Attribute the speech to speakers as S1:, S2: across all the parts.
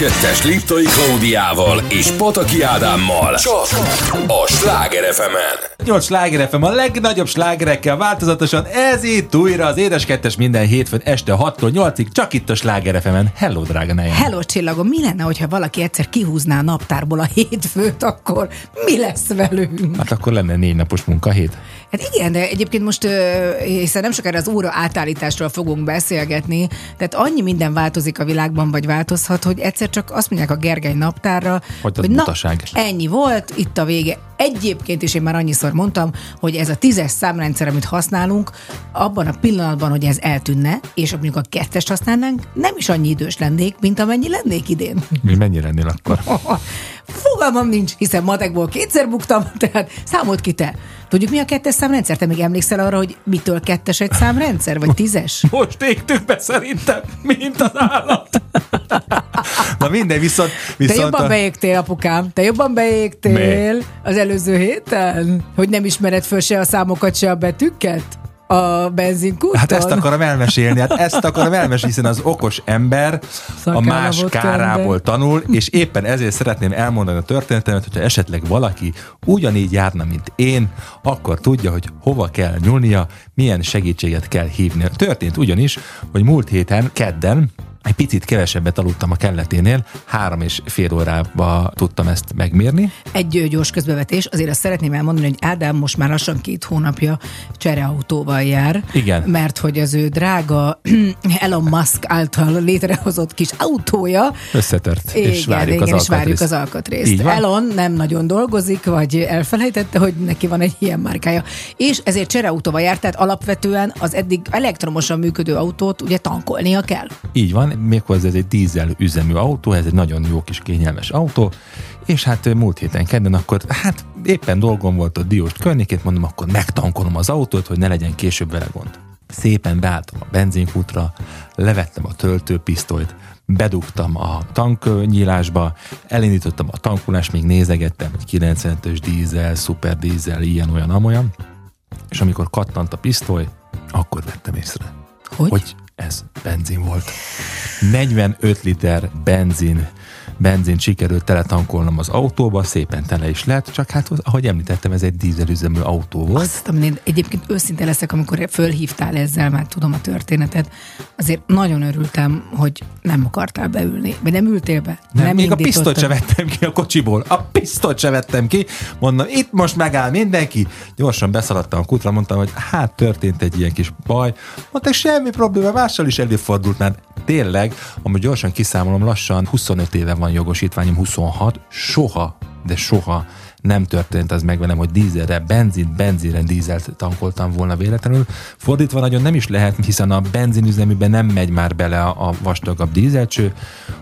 S1: kettes Liptai Klaudiával és Pataki Ádámmal csak a Sláger fm -en.
S2: 8 Sláger FM a legnagyobb slágerekkel változatosan, ez itt újra az Édes Kettes minden hétfőn este 6-tól 8-ig, csak itt a Sláger fm -en. Hello, drága nejem.
S3: Hello, csillagom. Mi lenne, hogyha valaki egyszer kihúzná a naptárból a hétfőt, akkor mi lesz velünk?
S2: Hát akkor lenne négy napos munkahét.
S3: Hát igen, de egyébként most, hiszen nem sokára az óra átállításról fogunk beszélgetni, tehát annyi minden változik a világban, vagy változhat, hogy egyszer csak azt mondják a Gergely naptárra,
S2: Hogy az
S3: na, ennyi volt, itt a vége. Egyébként is én már annyiszor mondtam, hogy ez a tízes számrendszer, amit használunk, abban a pillanatban, hogy ez eltűnne, és mondjuk a kettest használnánk, nem is annyi idős lennék, mint amennyi lennék idén.
S2: Mi mennyi lennél akkor?
S3: Fogalmam nincs, hiszen matekból kétszer buktam, tehát számolt ki te. Tudjuk, mi a kettes számrendszer? Te még emlékszel arra, hogy mitől kettes egy számrendszer, vagy tízes?
S2: Most égtük be szerintem, mint az állat. Na mindegy, viszont...
S3: Te
S2: viszont
S3: jobban
S2: a...
S3: beégtél, apukám. Te jobban beégtél
S2: Mi?
S3: az előző héten? Hogy nem ismered föl se a számokat, se a betűket? A benzinkúton?
S2: Hát ezt akarom elmesélni, hát ezt akarom elmesélni, hiszen az okos ember a
S3: Szakára
S2: más
S3: volt
S2: kárából tanul, és éppen ezért szeretném elmondani a történetemet, hogyha esetleg valaki ugyanígy járna, mint én, akkor tudja, hogy hova kell nyúlnia, milyen segítséget kell hívni. Történt ugyanis, hogy múlt héten, kedden, egy picit kevesebbet aludtam a kelleténél, három és fél órába tudtam ezt megmérni.
S3: Egy gyors közbevetés, azért azt szeretném elmondani, hogy Ádám most már lassan két hónapja csereautóval jár.
S2: Igen.
S3: Mert hogy az ő drága Elon Musk által létrehozott kis autója
S2: Összetört, és
S3: igen,
S2: várjuk
S3: igen,
S2: az
S3: és várjuk
S2: alkatrészt.
S3: az alkatrészt. Elon nem nagyon dolgozik, vagy elfelejtette, hogy neki van egy ilyen márkája. És ezért csereautóval járt, tehát alapvetően az eddig elektromosan működő autót ugye tankolnia kell.
S2: Így van, méghozzá ez egy dízel üzemű autó, ez egy nagyon jó kis kényelmes autó, és hát múlt héten kedden akkor, hát éppen dolgom volt a Dióst környékét, mondom, akkor megtankolom az autót, hogy ne legyen később vele gond. Szépen beálltam a benzinkútra, levettem a töltőpisztolyt, bedugtam a tanknyílásba, elindítottam a tankolást, még nézegettem, hogy 95-ös dízel, szuperdízel, ilyen, olyan, amolyan, és amikor kattant a pisztoly, akkor vettem észre
S3: Hogy?
S2: hogy ez benzin volt. 45 liter benzin benzin sikerült teletankolnom az autóba, szépen tele is lett, csak hát ahogy említettem, ez egy dízelüzemű autó volt.
S3: Azt hiszem, én egyébként őszinte leszek, amikor fölhívtál ezzel, már tudom a történetet, azért nagyon örültem, hogy nem akartál beülni, vagy nem ültél be.
S2: Nem, nem még a pisztolyt se vettem ki a kocsiból. A pisztolyt se vettem ki. Mondom, itt most megáll mindenki. Gyorsan beszaladtam a kutra, mondtam, hogy hát történt egy ilyen kis baj. Mondták, semmi probléma, mással is előfordult már. Tényleg, amúgy gyorsan kiszámolom, lassan 25 éve van jogosítványom, 26, soha, de soha nem történt az meg velem, hogy dízelre, benzin, benzinre dízelt tankoltam volna véletlenül. Fordítva nagyon nem is lehet, hiszen a benzinüzeműben nem megy már bele a vastagabb dízelcső,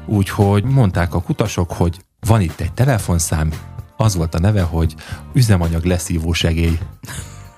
S2: úgyhogy mondták a kutasok, hogy van itt egy telefonszám, az volt a neve, hogy üzemanyag leszívó segély.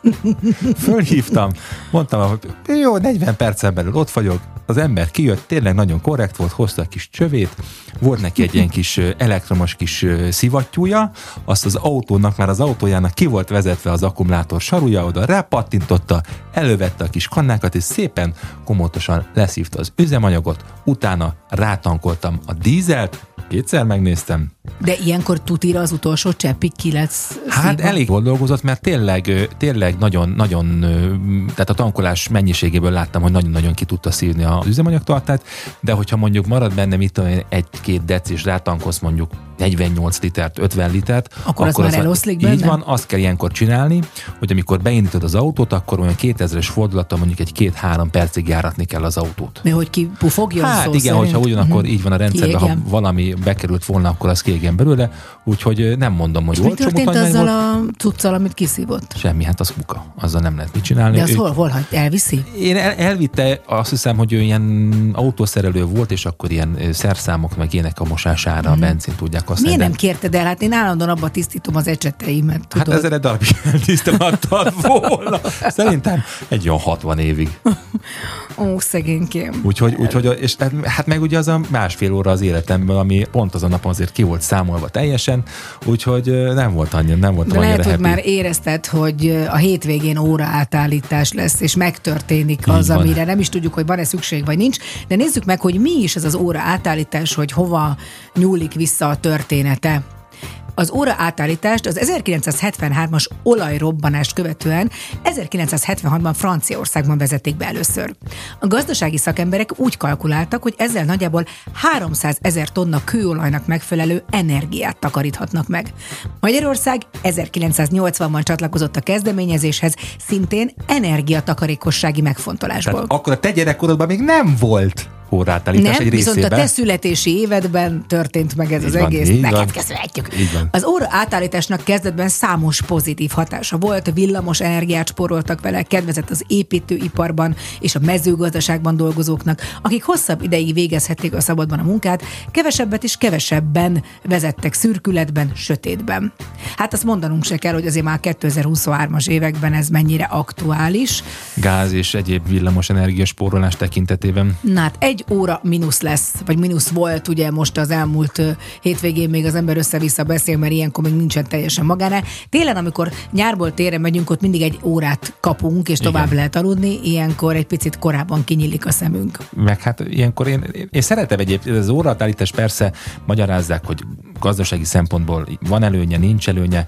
S2: Fölhívtam, mondtam, hogy jó, 40 percen belül ott vagyok, az ember kijött, tényleg nagyon korrekt volt, hozta a kis csövét, volt neki egy ilyen kis elektromos kis szivattyúja, azt az autónak, már az autójának ki volt vezetve az akkumulátor saruja, oda rápattintotta, elővette a kis kannákat, és szépen komótosan leszívta az üzemanyagot, utána rátankoltam a dízelt, kétszer megnéztem,
S3: De ilyenkor tutira az utolsó cseppig ki lesz
S2: Hát
S3: szívva.
S2: elég jól dolgozott, mert tényleg, tényleg nagyon, nagyon, tehát a tankolás mennyiségéből láttam, hogy nagyon-nagyon ki tudta szívni az üzemanyagtartát, de hogyha mondjuk marad benne, mit tudom én, egy-két dec, és rátankolsz mondjuk 48 litert, 50 litert,
S3: Akkor az már eloszlik benne?
S2: Így van, azt kell ilyenkor csinálni, hogy amikor beindítod az autót, akkor olyan 2000-es fordulattal mondjuk egy két-három percig járatni kell az autót.
S3: Mi, hogy ki pufogjon
S2: Hát
S3: szó
S2: igen,
S3: szerint?
S2: hogyha ugyanakkor így van a rendszerben, ha
S3: Kiégjen.
S2: valami bekerült volna, akkor az kiégjen belőle, úgyhogy nem mondom, hogy
S3: Mi
S2: olcsó
S3: történt
S2: mutanymány
S3: azzal
S2: volt.
S3: a cuccal, amit kiszívott?
S2: Semmi, hát az kuka. Azzal nem lehet mit csinálni.
S3: De az
S2: Ő-
S3: hol, hol hagy, elviszi?
S2: Én el, elvitte, azt hiszem, hogy ő ilyen autószerelő volt, és akkor ilyen szerszámok, meg ilyenek a mosására a benzin tudják használni.
S3: Miért
S2: de-
S3: nem kérted el? Hát én állandóan abba tisztítom az ecseteimet,
S2: Hát
S3: tudod?
S2: ezer egy darabig eltiszteladtad volna. Szerintem egy olyan 60 évig.
S3: Ó, szegénykém.
S2: Úgyhogy, úgyhogy és hát- hát meg ugye az a másfél óra az életemből, ami pont azon napon azért ki volt számolva teljesen, úgyhogy nem volt annyi, nem voltam
S3: De lehet,
S2: annyira
S3: hogy
S2: happy.
S3: már érezted, hogy a hétvégén óra átállítás lesz, és megtörténik az,
S2: van.
S3: amire nem is tudjuk, hogy van-e szükség, vagy nincs. De nézzük meg, hogy mi is ez az óra átállítás, hogy hova nyúlik vissza a története. Az óra átállítást az 1973-as olajrobbanást követően 1976-ban Franciaországban vezették be először. A gazdasági szakemberek úgy kalkuláltak, hogy ezzel nagyjából 300 ezer tonna kőolajnak megfelelő energiát takaríthatnak meg. Magyarország 1980-ban csatlakozott a kezdeményezéshez, szintén energiatakarékossági megfontolásból.
S2: Tehát akkor a te gyerekkorodban még nem volt órátállítás
S3: nem,
S2: egy
S3: viszont
S2: részében.
S3: a te születési évedben történt meg ez
S2: Így
S3: az
S2: van,
S3: egész, neked
S2: van.
S3: köszönhetjük.
S2: Így van.
S3: Az óra átállításnak kezdetben számos pozitív hatása volt, villamos energiát spóroltak vele, kedvezett az építőiparban és a mezőgazdaságban dolgozóknak, akik hosszabb ideig végezhették a szabadban a munkát, kevesebbet és kevesebben vezettek szürkületben, sötétben. Hát azt mondanunk se kell, hogy azért már 2023-as években ez mennyire aktuális.
S2: Gáz és egyéb villamos energiaspórolás tekintetében.
S3: Na hát egy óra mínusz lesz, vagy mínusz volt, ugye most az elmúlt hétvégén még az ember össze-vissza beszél, mert ilyenkor még nincsen teljesen magánál. Télen, amikor nyárból térre megyünk, ott mindig egy órát kapunk, és tovább
S2: Igen.
S3: lehet aludni, ilyenkor egy picit korábban kinyílik a szemünk.
S2: Meg hát ilyenkor én, én, én szeretem egyébként, az óraátállítás persze magyarázzák, hogy gazdasági szempontból van előnye, nincs előnye.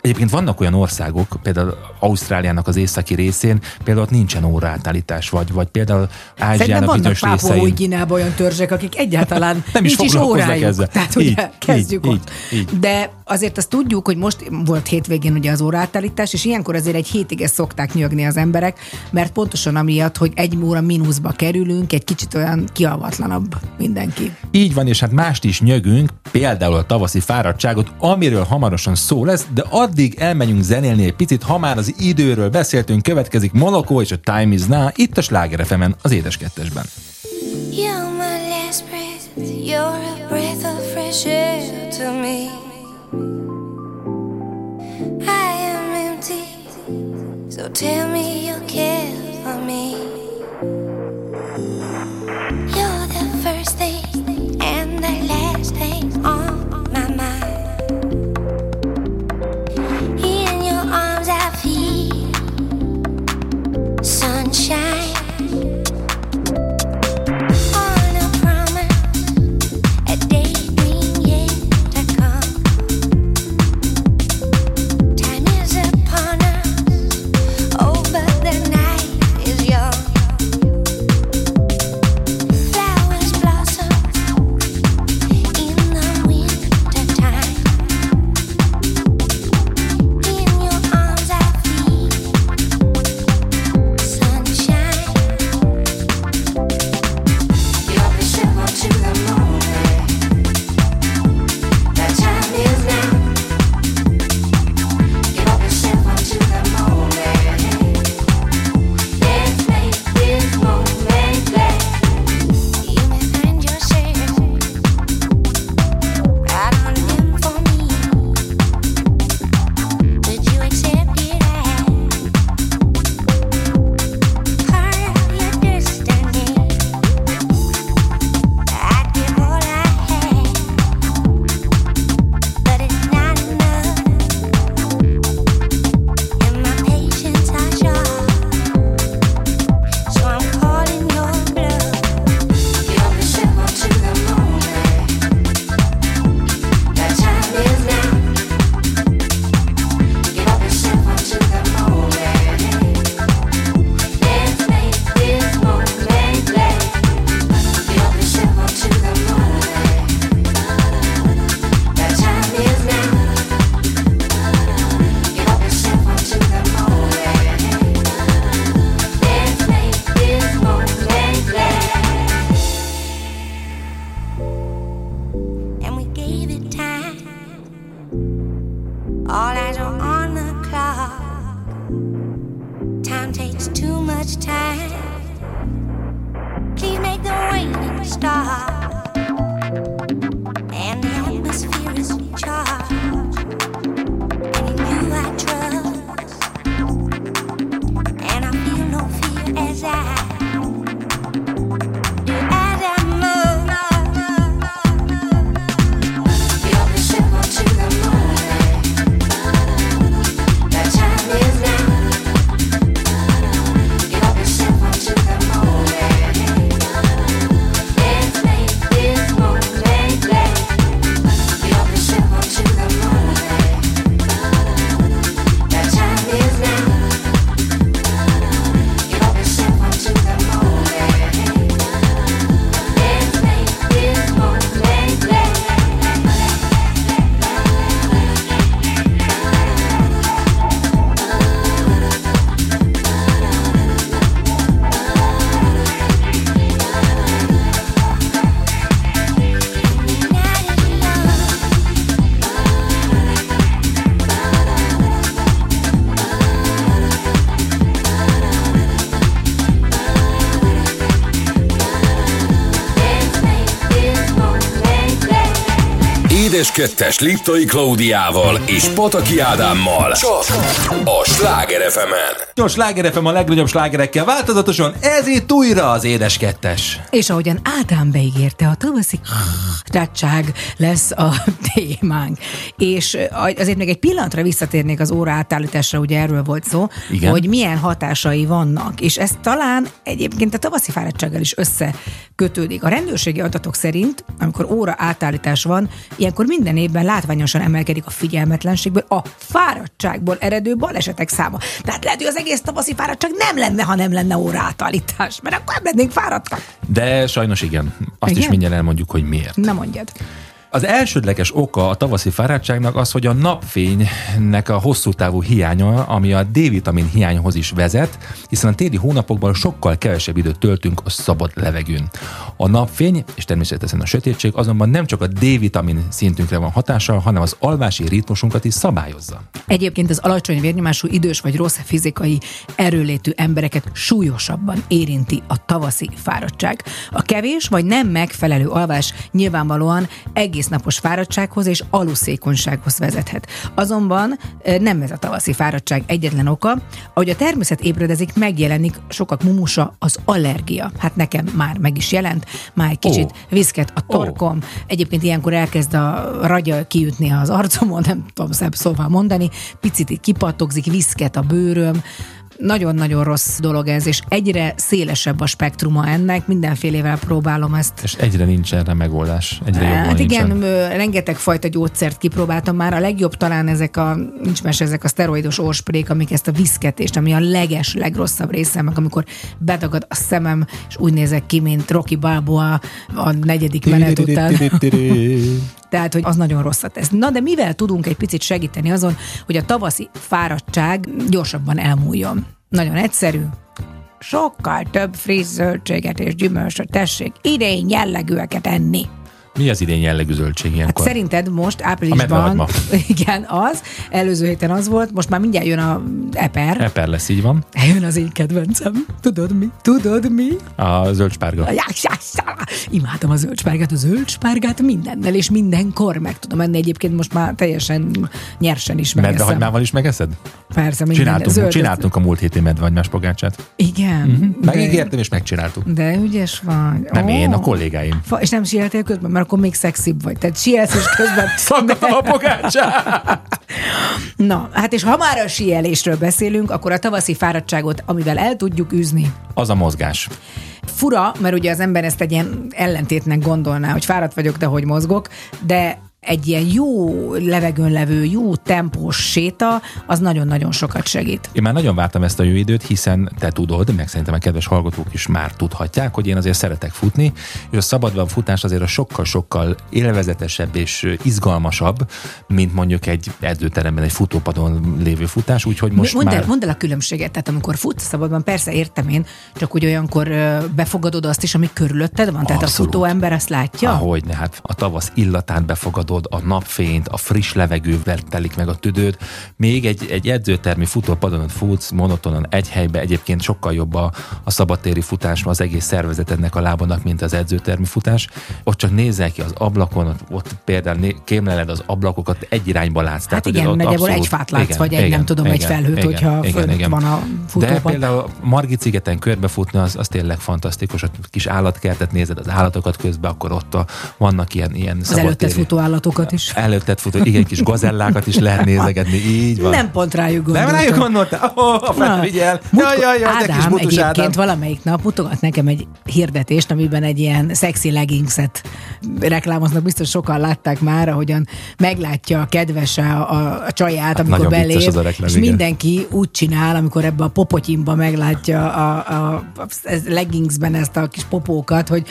S2: Egyébként vannak olyan országok, például Ausztráliának az északi részén, például ott nincsen óraátállítás, vagy, vagy például
S3: Szerintem
S2: Ázsiának
S3: vannak
S2: bizonyos
S3: Pápua új
S2: részein.
S3: Guineában olyan törzsek, akik egyáltalán
S2: Nem is
S3: is órájuk.
S2: ezzel.
S3: Tehát
S2: Így,
S3: ugye kezdjük
S2: így,
S3: ott.
S2: így, így.
S3: De azért azt tudjuk, hogy most volt hétvégén ugye az óraátállítás, és ilyenkor azért egy hétig ezt szokták nyögni az emberek, mert pontosan amiatt, hogy egy óra mínuszba kerülünk, egy kicsit olyan kialvatlanabb mindenki.
S2: Így van, és hát mást is nyögünk, például a tavaszi fáradtságot, amiről hamarosan szó lesz, de addig elmenjünk zenélni egy picit, ha már az időről beszéltünk, következik Moloko és a Time is Now, itt a Sláger az Édes Kettesben.
S4: You're my last breath. You're a breath of fresh air to me. I am empty, so tell me you care for me. You're the first thing and the last thing on
S1: 2-es Liptai Klaudiával és Pataki Ádámmal. Csak a Sláger fm.
S2: A Sláger FM a legnagyobb slágerekkel változatosan, ez itt újra az Édes Kettes.
S3: És ahogyan Ádám beígérte, a tavaszi rácság lesz a témánk. És azért még egy pillantra visszatérnék az óra átállításra, ugye erről volt szó,
S2: Igen.
S3: hogy milyen hatásai vannak. És ez talán egyébként a tavaszi fáradtsággal is összekötődik. A rendőrségi adatok szerint, amikor óra átállítás van, ilyenkor minden évben látványosan emelkedik a figyelmetlenségből, a fáradtságból eredő balesetek száma. Tehát lehet, hogy az egész tavaszi fáradtság nem lenne, ha nem lenne óra átállítás, mert akkor nem lennénk fáradtak.
S2: De sajnos igen. Azt
S3: Igen?
S2: is mindjárt elmondjuk, hogy miért.
S3: Na mondjad.
S2: Az elsődleges oka a tavaszi fáradtságnak az, hogy a napfénynek a hosszú távú hiánya, ami a D-vitamin hiányhoz is vezet, hiszen a téli hónapokban sokkal kevesebb időt töltünk a szabad levegőn. A napfény és természetesen a sötétség azonban nem csak a D-vitamin szintünkre van hatással, hanem az alvási ritmusunkat is szabályozza.
S3: Egyébként az alacsony vérnyomású idős vagy rossz fizikai erőlétű embereket súlyosabban érinti a tavaszi fáradtság. A kevés vagy nem megfelelő alvás nyilvánvalóan egésznapos fáradtsághoz és aluszékonysághoz vezethet. Azonban nem ez a tavaszi fáradtság egyetlen oka. Ahogy a természet ébredezik, megjelenik sokak mumusa az allergia. Hát nekem már meg is jelent, már egy kicsit
S2: Ó.
S3: viszket a torkom. Egyébként ilyenkor elkezd a ragya kiütni az arcomon, nem tudom szebb szóval mondani, picit így kipattogzik, viszket a bőröm, nagyon-nagyon rossz dolog ez, és egyre szélesebb a spektruma ennek, mindenfélevel próbálom ezt
S2: És egyre nincs erre megoldás. Egyre jobban
S3: Hát
S2: nincsen.
S3: igen, ö, rengeteg fajta gyógyszert kipróbáltam már. A legjobb talán ezek a, nincs mes, ezek a szteroidos orsprék, amik ezt a viszketést, ami a leges, legrosszabb része, meg amikor bedagad a szemem, és úgy nézek ki, mint Rocky Balboa a negyedik menet után. Tehát, hogy az nagyon rosszat tesz. Na, de mivel tudunk egy picit segíteni azon, hogy a tavaszi fáradtság gyorsabban elmúljon? Nagyon egyszerű. Sokkal több friss zöldséget és gyümölcsöt tessék idén jellegűeket enni.
S2: Mi az idén jellegű zöldség
S3: Hát
S2: ilyenkor?
S3: szerinted most
S2: A
S3: áprilisban...
S2: medvehagyma.
S3: Igen, az. Előző héten az volt, most már mindjárt jön a eper.
S2: Eper lesz, így van.
S3: Jön az én kedvencem. Tudod mi? Tudod mi?
S2: A zöldspárga.
S3: A. Imádom a zöldspárgát, a zöldspárgát mindennel, és mindenkor meg tudom enni. Egyébként most már teljesen nyersen is megeszem.
S2: Medvehagymával is megeszed?
S3: Persze, minden
S2: Csináltunk,
S3: zöld.
S2: csináltunk a múlt héten medvehagymás pogácsát.
S3: Igen.
S2: Mhm.
S3: de-
S2: Megígértem, és megcsináltuk.
S3: De ügyes vagy.
S2: Nem
S3: Ó.
S2: én, a kollégáim.
S3: Fa- És nem sieltél közben, mert akkor még szexibb vagy. Tehát sielsz és közben...
S2: Szaggatom a pogácsát!
S3: Na, hát és ha már a síelésről beszélünk, akkor a tavaszi fáradtságot, amivel el tudjuk űzni,
S2: Az a mozgás.
S3: fura, mert ugye az ember ezt egy ilyen ellentétnek gondolná, hogy fáradt vagyok, de hogy mozgok, de egy ilyen jó levegőn levő, jó tempós séta, az nagyon-nagyon sokat segít.
S2: Én már nagyon vártam ezt a jó időt, hiszen te tudod, meg szerintem a kedves hallgatók is már tudhatják, hogy én azért szeretek futni, és a szabadban futás azért a sokkal-sokkal élvezetesebb és izgalmasabb, mint mondjuk egy edzőteremben, egy futópadon lévő futás, úgyhogy most
S3: mondd,
S2: már...
S3: el, mondd el a különbséget, tehát amikor futsz szabadban, persze értem én, csak hogy olyankor befogadod azt is, ami körülötted van, tehát
S2: Abszolút.
S3: a futó ember azt látja.
S2: Ahogy hát a tavasz illatát befogadod, a napfényt, a friss levegővel telik meg a tüdőd. Még egy, egy edzőtermi futópadon futsz, monotonan egy helybe, egyébként sokkal jobb a, a szabadtéri futás az egész szervezetednek a lábanak, mint az edzőtermi futás. Ott csak nézel ki az ablakon, ott, ott például né- kémleled az ablakokat, egy irányba látsz.
S3: Hát
S2: hogy
S3: igen,
S2: ott
S3: nagyjából
S2: abszolút-
S3: egy fát látsz, vagy egy nem tudom, egy felhőt, hogyha fönt van a
S2: De
S3: futópad.
S2: például Margit szigeten körbefutni, az, az tényleg fantasztikus. A kis állatkertet nézed, az állatokat közben, akkor ott a, vannak ilyen, ilyen
S3: Az előtted futó állatokat is.
S2: Előtted futó, igen, kis gazellákat is lehet nézegetni, így van.
S3: Nem pont rájuk
S2: nem
S3: gondoltam.
S2: rájuk gondoltál? Oh, felfigyel. Jaj, jaj, jaj, de kis
S3: Ádám
S2: butus
S3: egyébként
S2: Ádám.
S3: valamelyik nap mutogat nekem egy hirdetést, amiben egy ilyen sexy leggingset reklámoznak, biztos sokan látták már, ahogyan meglátja a kedvese a, a, a csaját, amikor
S2: nagyon vicces
S3: belép,
S2: a reklám,
S3: és
S2: igen.
S3: mindenki úgy csinál, amikor ebbe a popotyimba meglátja a, a, a ez leggingsben ezt a kis popókat, hogy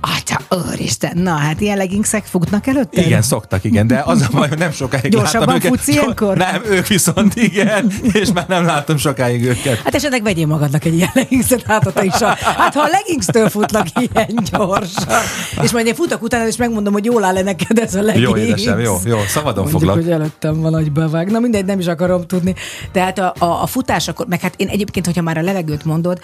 S3: Atya, úristen, na hát ilyen leggingsek futnak előtte?
S2: Igen, szoktak, igen, de az a baj, hogy nem sokáig
S3: Gyorsabban
S2: láttam őket.
S3: futsz ilyenkor?
S2: Nem, ők viszont igen, és már nem láttam sokáig őket.
S3: Hát esetleg vegyél magadnak egy ilyen leggingset, hát ha te is a, hát ha a leggingstől futnak ilyen gyorsan. És majd én futok utána, és megmondom, hogy jól áll-e neked ez a leggings.
S2: Jó, édesem, jó, jó, szabadon
S3: Mondjuk,
S2: foglak.
S3: hogy előttem van, hogy bevág. Na mindegy, nem is akarom tudni. Tehát a, a, a futás akkor, meg hát én egyébként, hogyha már a levegőt mondod,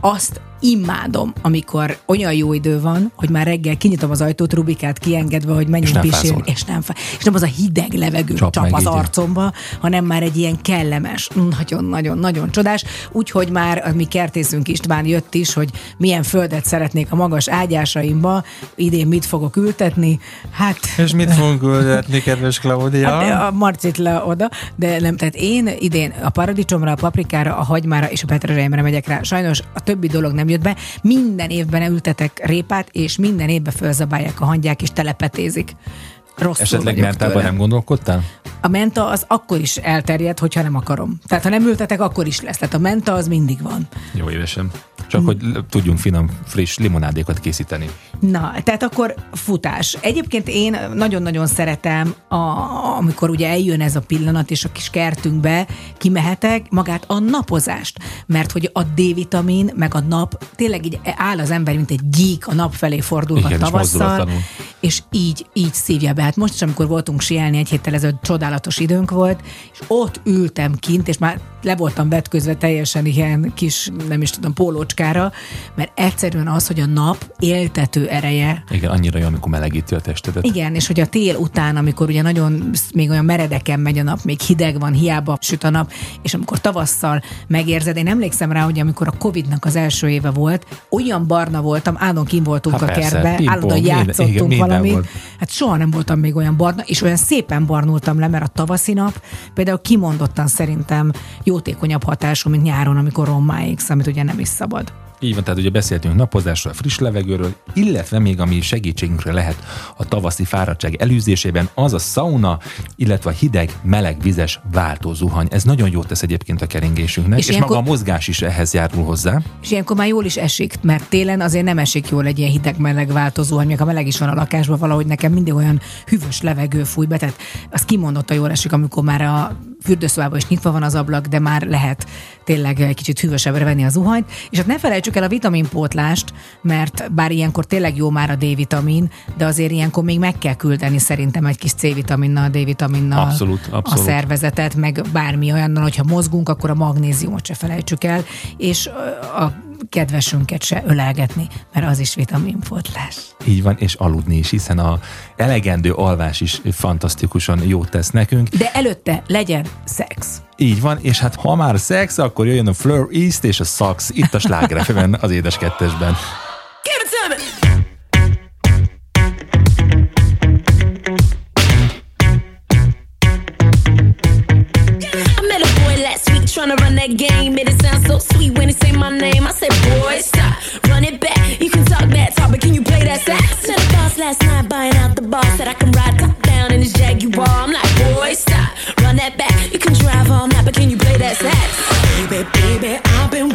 S3: azt imádom, amikor olyan jó idő van, hogy már reggel kinyitom az ajtót, Rubikát kiengedve, hogy menjünk pisilni,
S2: fázol.
S3: és nem, és nem az a hideg levegő
S2: Csap
S3: csap, az
S2: így.
S3: arcomba, hanem már egy ilyen kellemes, nagyon-nagyon-nagyon csodás. Úgyhogy már a mi kertészünk István jött is, hogy milyen földet szeretnék a magas ágyásaimba, idén mit fogok ültetni. Hát
S2: És mit fogunk küldetni, kedves Klaudia?
S3: Hát, a marcit le oda, de nem, tehát én idén a paradicsomra, a paprikára, a hagymára és a petrezselyemre megyek rá. Sajnos a többi dolog nem jött be. Minden évben ültetek répát, és minden évben fölzabálják a hangyák, és telepetézik. Rosszul
S2: Esetleg mentában nem gondolkodtál?
S3: A menta az akkor is elterjed, hogyha nem akarom. Tehát ha nem ültetek, akkor is lesz. Tehát a menta az mindig van.
S2: Jó évesen. Csak hogy tudjunk finom, friss limonádékat készíteni.
S3: Na, tehát akkor futás. Egyébként én nagyon-nagyon szeretem, a, amikor ugye eljön ez a pillanat, és a kis kertünkbe kimehetek, magát a napozást. Mert hogy a D-vitamin, meg a nap, tényleg így áll az ember, mint egy gyík a nap felé fordulva
S2: Igen, és
S3: tavasszal,
S2: mozdulatlanul.
S3: És így, így szívja be. Hát most is, amikor voltunk sielni egy héttel ezelőtt, csodálatos időnk volt, és ott ültem kint, és már le voltam vetközve teljesen ilyen kis, nem is tudom, pólócskára, mert egyszerűen az, hogy a nap éltető ereje
S2: Igen, annyira jó, amikor melegíti a testedet.
S3: igen, és hogy a tél után, amikor ugye nagyon még olyan meredeken megy a nap, még hideg van, hiába süt a nap, és amikor tavasszal megérzed, én emlékszem rá, hogy amikor a Covid-nak az első éve volt, olyan barna voltam, állandóan kim voltunk
S2: Há,
S3: a
S2: persze,
S3: kertbe, állandóan játszottunk
S2: igen,
S3: valamit.
S2: volt.
S3: Hát soha nem voltam még olyan barna, és olyan szépen barnultam le, mert a tavaszi nap például kimondottan szerintem jótékonyabb hatású, mint nyáron, amikor rommáig, amit ugye nem is szabad.
S2: Így van, tehát ugye beszéltünk napozásról, friss levegőről, illetve még ami segítségünkre lehet a tavaszi fáradtság elűzésében, az a sauna, illetve a hideg, meleg, vizes váltózuhany. Ez nagyon jót tesz egyébként a keringésünknek, és,
S3: És ilyenkor-
S2: maga a mozgás is ehhez járul hozzá.
S3: És ilyenkor már jól is esik, mert télen azért nem esik jól egy ilyen hideg-meleg változó, hogy még ha meleg is van a lakásban, valahogy nekem mindig olyan hűvös levegő fúj be, tehát az kimondottan jól esik, amikor már a fürdőszobában is nyitva van az ablak, de már lehet tényleg egy kicsit hűvösebbre venni az zuhanyt. És hát ne felejtsük el a vitaminpótlást, mert bár ilyenkor tényleg jó már a D-vitamin, de azért ilyenkor még meg kell küldeni szerintem egy kis C-vitaminnal, D-vitaminnal
S2: Abszolút,
S3: a
S2: abszolút.
S3: szervezetet, meg bármi olyannal, hogyha mozgunk, akkor a magnéziumot se felejtsük el, és a kedvesünket se ölelgetni, mert az is vitaminpótlás.
S2: Így van, és aludni is, hiszen a elegendő alvás is fantasztikusan jót tesz nekünk.
S3: De előtte legyen szex.
S2: Így van, és hát ha már szex, akkor jöjjön a Fleur East és a Sax itt a Sláger FM-en, az édes kettesben.
S5: Give trying to run that game. Made it sound so sweet when he say my name. I said, boy, stop, run it back. You can talk that talk, but can you play that sax? Met a boss last night buying out the bar. Said I can ride top down in his Jaguar. I'm like, boy, stop, run that back. You can drive all night, but can you play that sax? Baby, baby, I've been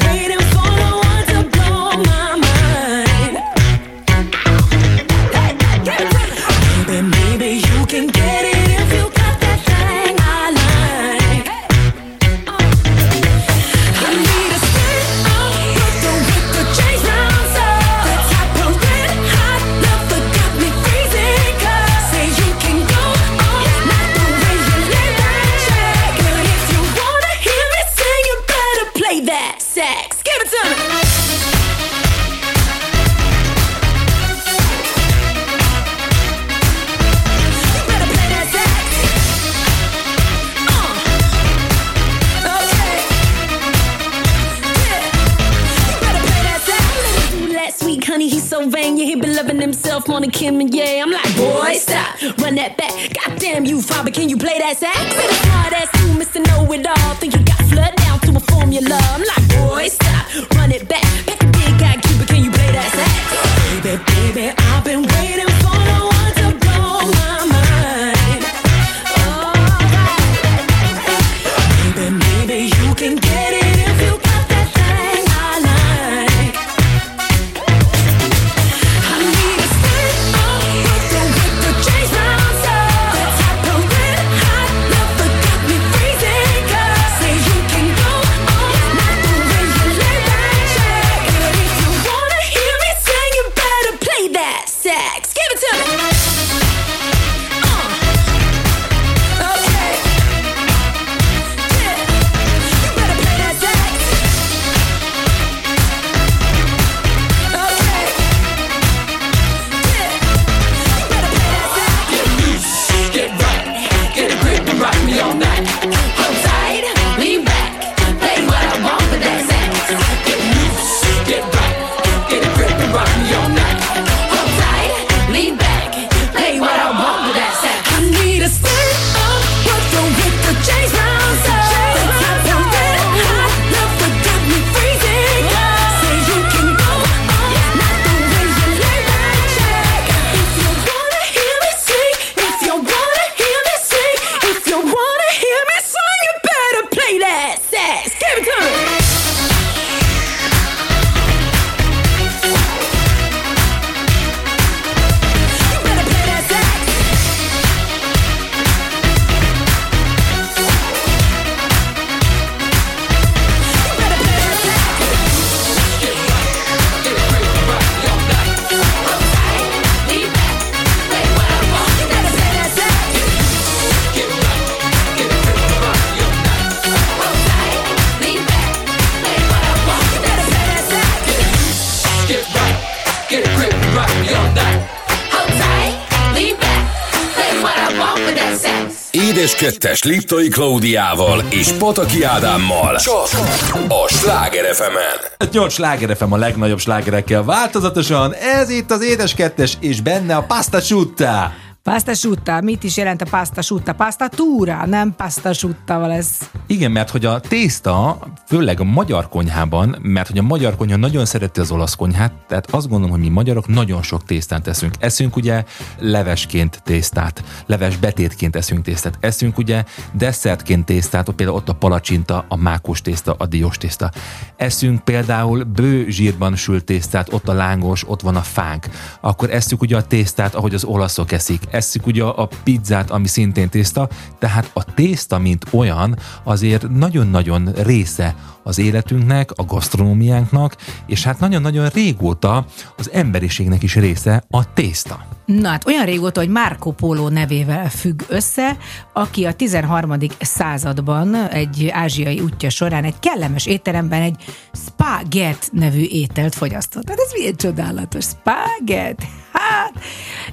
S5: loving himself more than Kim and yeah. I'm like, boy, stop, run that back. Goddamn you, father, can you play that sax? With a smart ass you, Mr. Know It All. Think you got flood down to a formula. I'm like, boy, stop, run it back. Back a big guy, Cuba, can you play that sax? Baby, baby, I've been
S1: kettes Liptai Klaudiával és Pataki Ádámmal. Csak a Sláger fm
S2: 8 sláger FM a legnagyobb slágerekkel változatosan. Ez itt az édes kettes, és benne a pasta Ciutta.
S3: Pasta sutta, mit is jelent a pasta sutta? Pasta túra, nem pasta sutta lesz.
S2: Igen, mert hogy a tészta, főleg a magyar konyhában, mert hogy a magyar konyha nagyon szereti az olasz konyhát, tehát azt gondolom, hogy mi magyarok nagyon sok tésztát eszünk. Eszünk ugye levesként tésztát, leves betétként eszünk tésztát, eszünk ugye desszertként tésztát, ott például ott a palacsinta, a mákos tészta, a diós tészta. Eszünk például bő zsírban sült tésztát, ott a lángos, ott van a fánk. Akkor eszünk ugye a tésztát, ahogy az olaszok eszik. Eszük ugye a pizzát, ami szintén tészta, tehát a tészta, mint olyan, azért nagyon-nagyon része az életünknek, a gasztronómiánknak, és hát nagyon-nagyon régóta az emberiségnek is része a tészta.
S3: Na hát olyan régóta, hogy Marco Polo nevével függ össze, aki a 13. században egy ázsiai útja során egy kellemes étteremben egy spaget nevű ételt fogyasztott. Hát ez milyen csodálatos. Spaget. Hát,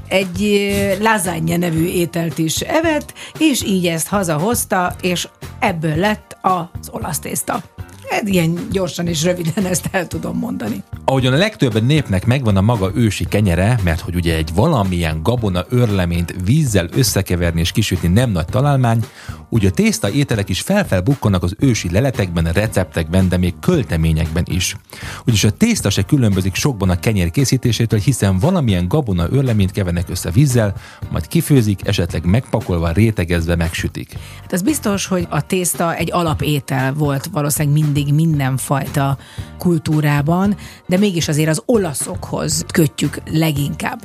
S3: egy lasagne nevű ételt is evett, és így ezt hazahozta, és ebből lett az olasz tészta. Hát ilyen gyorsan és röviden ezt el tudom mondani.
S2: Ahogyan a legtöbb népnek megvan a maga ősi kenyere, mert hogy ugye egy valamilyen gabona örleményt vízzel összekeverni és kisütni nem nagy találmány, úgy a tészta ételek is felfel bukkannak az ősi leletekben, receptekben, de még költeményekben is. Ugyanis a tészta se különbözik sokban a kenyér készítésétől, hiszen valamilyen gabona örleményt kevernek össze vízzel, majd kifőzik, esetleg megpakolva, rétegezve megsütik.
S3: Hát az biztos, hogy a tészta egy alapétel volt valószínűleg mindig mindenfajta kultúrában, de mégis azért az olaszokhoz kötjük leginkább.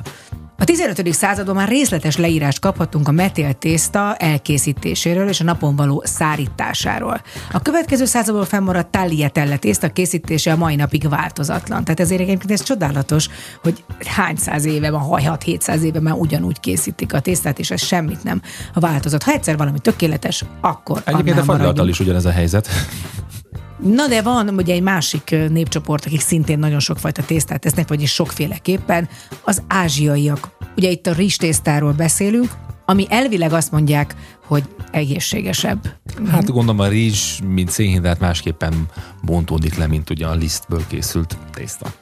S3: A 15. században már részletes leírást kaphatunk a metél tészta elkészítéséről és a napon való szárításáról. A következő századból fennmaradt tagliatelle tészta készítése a mai napig változatlan. Tehát ezért egyébként ez csodálatos, hogy hány száz éve, van 6-700 éve már ugyanúgy készítik a tésztát, és ez semmit nem változott. Ha egyszer valami tökéletes, akkor
S2: Egyébként a
S3: maradjunk.
S2: is ugyanez a helyzet.
S3: Na de van ugye egy másik népcsoport, akik szintén nagyon sokfajta tésztát tesznek, vagyis sokféleképpen, az ázsiaiak. Ugye itt a rizstésztáról beszélünk, ami elvileg azt mondják, hogy egészségesebb.
S2: Hát gondolom a rizs, mint szénhidrát másképpen bontódik le, mint ugye a lisztből készült tészta.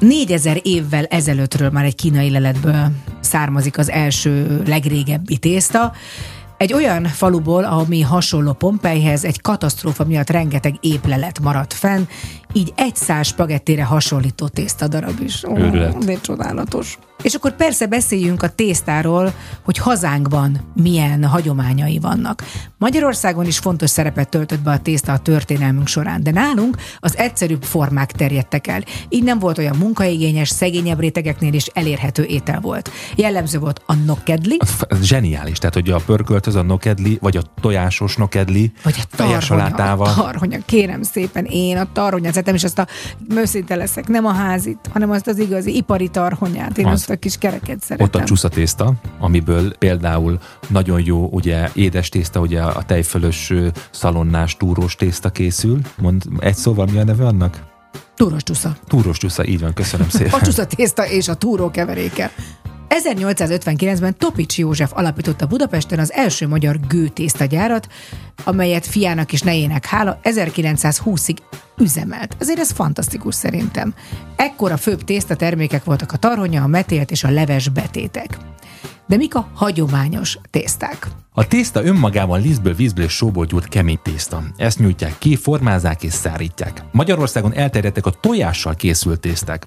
S3: 4000 évvel ezelőttről már egy kínai leletből származik az első legrégebbi tészta. Egy olyan faluból, ami hasonló Pompejhez, egy katasztrófa miatt rengeteg éplelet maradt fenn, így egy száz spagettére hasonlító tésztadarab is. Ó,
S2: Őrület.
S3: de csodálatos. És akkor persze beszéljünk a tésztáról, hogy hazánkban milyen hagyományai vannak. Magyarországon is fontos szerepet töltött be a tészta a történelmünk során, de nálunk az egyszerűbb formák terjedtek el. Így nem volt olyan munkaigényes, szegényebb rétegeknél is elérhető étel volt. Jellemző volt a nokkedli,
S2: F- Ez zseniális, tehát hogy a pörköltöz, a nokedli, vagy a tojásos nokedli,
S3: vagy a tarhonya, a tarhonya, kérem szépen, én a tarhonyát szeretem, és azt a, őszinte leszek, nem a házit, hanem azt az igazi ipari tarhonyát, én
S2: Az.
S3: azt a kis kereket szeretem.
S2: Ott a csúsza tészta, amiből például nagyon jó ugye édes tészta, ugye a tejfölös szalonnás túrós tészta készül. Mond egy szóval mi a neve annak?
S3: Túros csusza.
S2: Túrós csúsza, így van, köszönöm szépen.
S3: A csusza tészta és a túró keveréke. 1859-ben Topics József alapította Budapesten az első magyar gőtésztagyárat, amelyet fiának és nejének hála 1920-ig üzemelt. Ezért ez fantasztikus szerintem. Ekkor a főbb tésztatermékek voltak a tarhonya, a metélt és a leves betétek. De mik a hagyományos tészták?
S2: A tészta önmagában lisztből, vízből és sóból gyúrt kemény tészta. Ezt nyújtják ki, formázák és szárítják. Magyarországon elterjedtek a tojással készült tészták.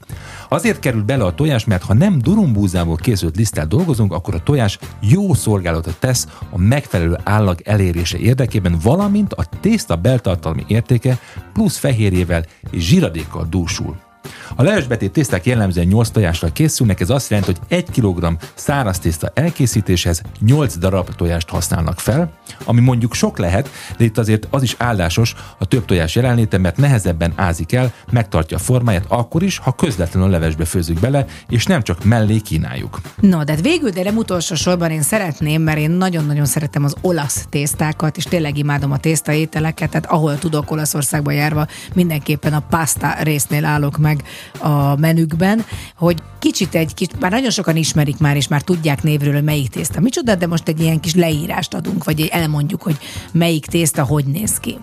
S2: Azért kerül bele a tojás, mert ha nem durumbúzából készült liszttel dolgozunk, akkor a tojás jó szolgálatot tesz a megfelelő állag elérése érdekében, valamint a tészta beltartalmi értéke plusz fehérjével és zsíradékkal dúsul. A levesbetét tészták jellemzően 8 tojással készülnek, ez azt jelenti, hogy 1 kg száraz tészta elkészítéshez 8 darab tojást használnak fel, ami mondjuk sok lehet, de itt azért az is áldásos a több tojás jelenléte, mert nehezebben ázik el, megtartja a formáját akkor is, ha közvetlenül a levesbe főzzük bele, és nem csak mellé kínáljuk.
S3: No, de hát végül, de nem utolsó sorban én szeretném, mert én nagyon-nagyon szeretem az olasz tésztákat, és tényleg imádom a tészta ételeket, tehát ahol tudok Olaszországba járva, mindenképpen a pasta résznél állok meg, meg a menükben, hogy kicsit egy kis, már nagyon sokan ismerik már, és már tudják névről, hogy melyik tészta micsoda, de most egy ilyen kis leírást adunk, vagy elmondjuk, hogy melyik tészta hogy néz ki.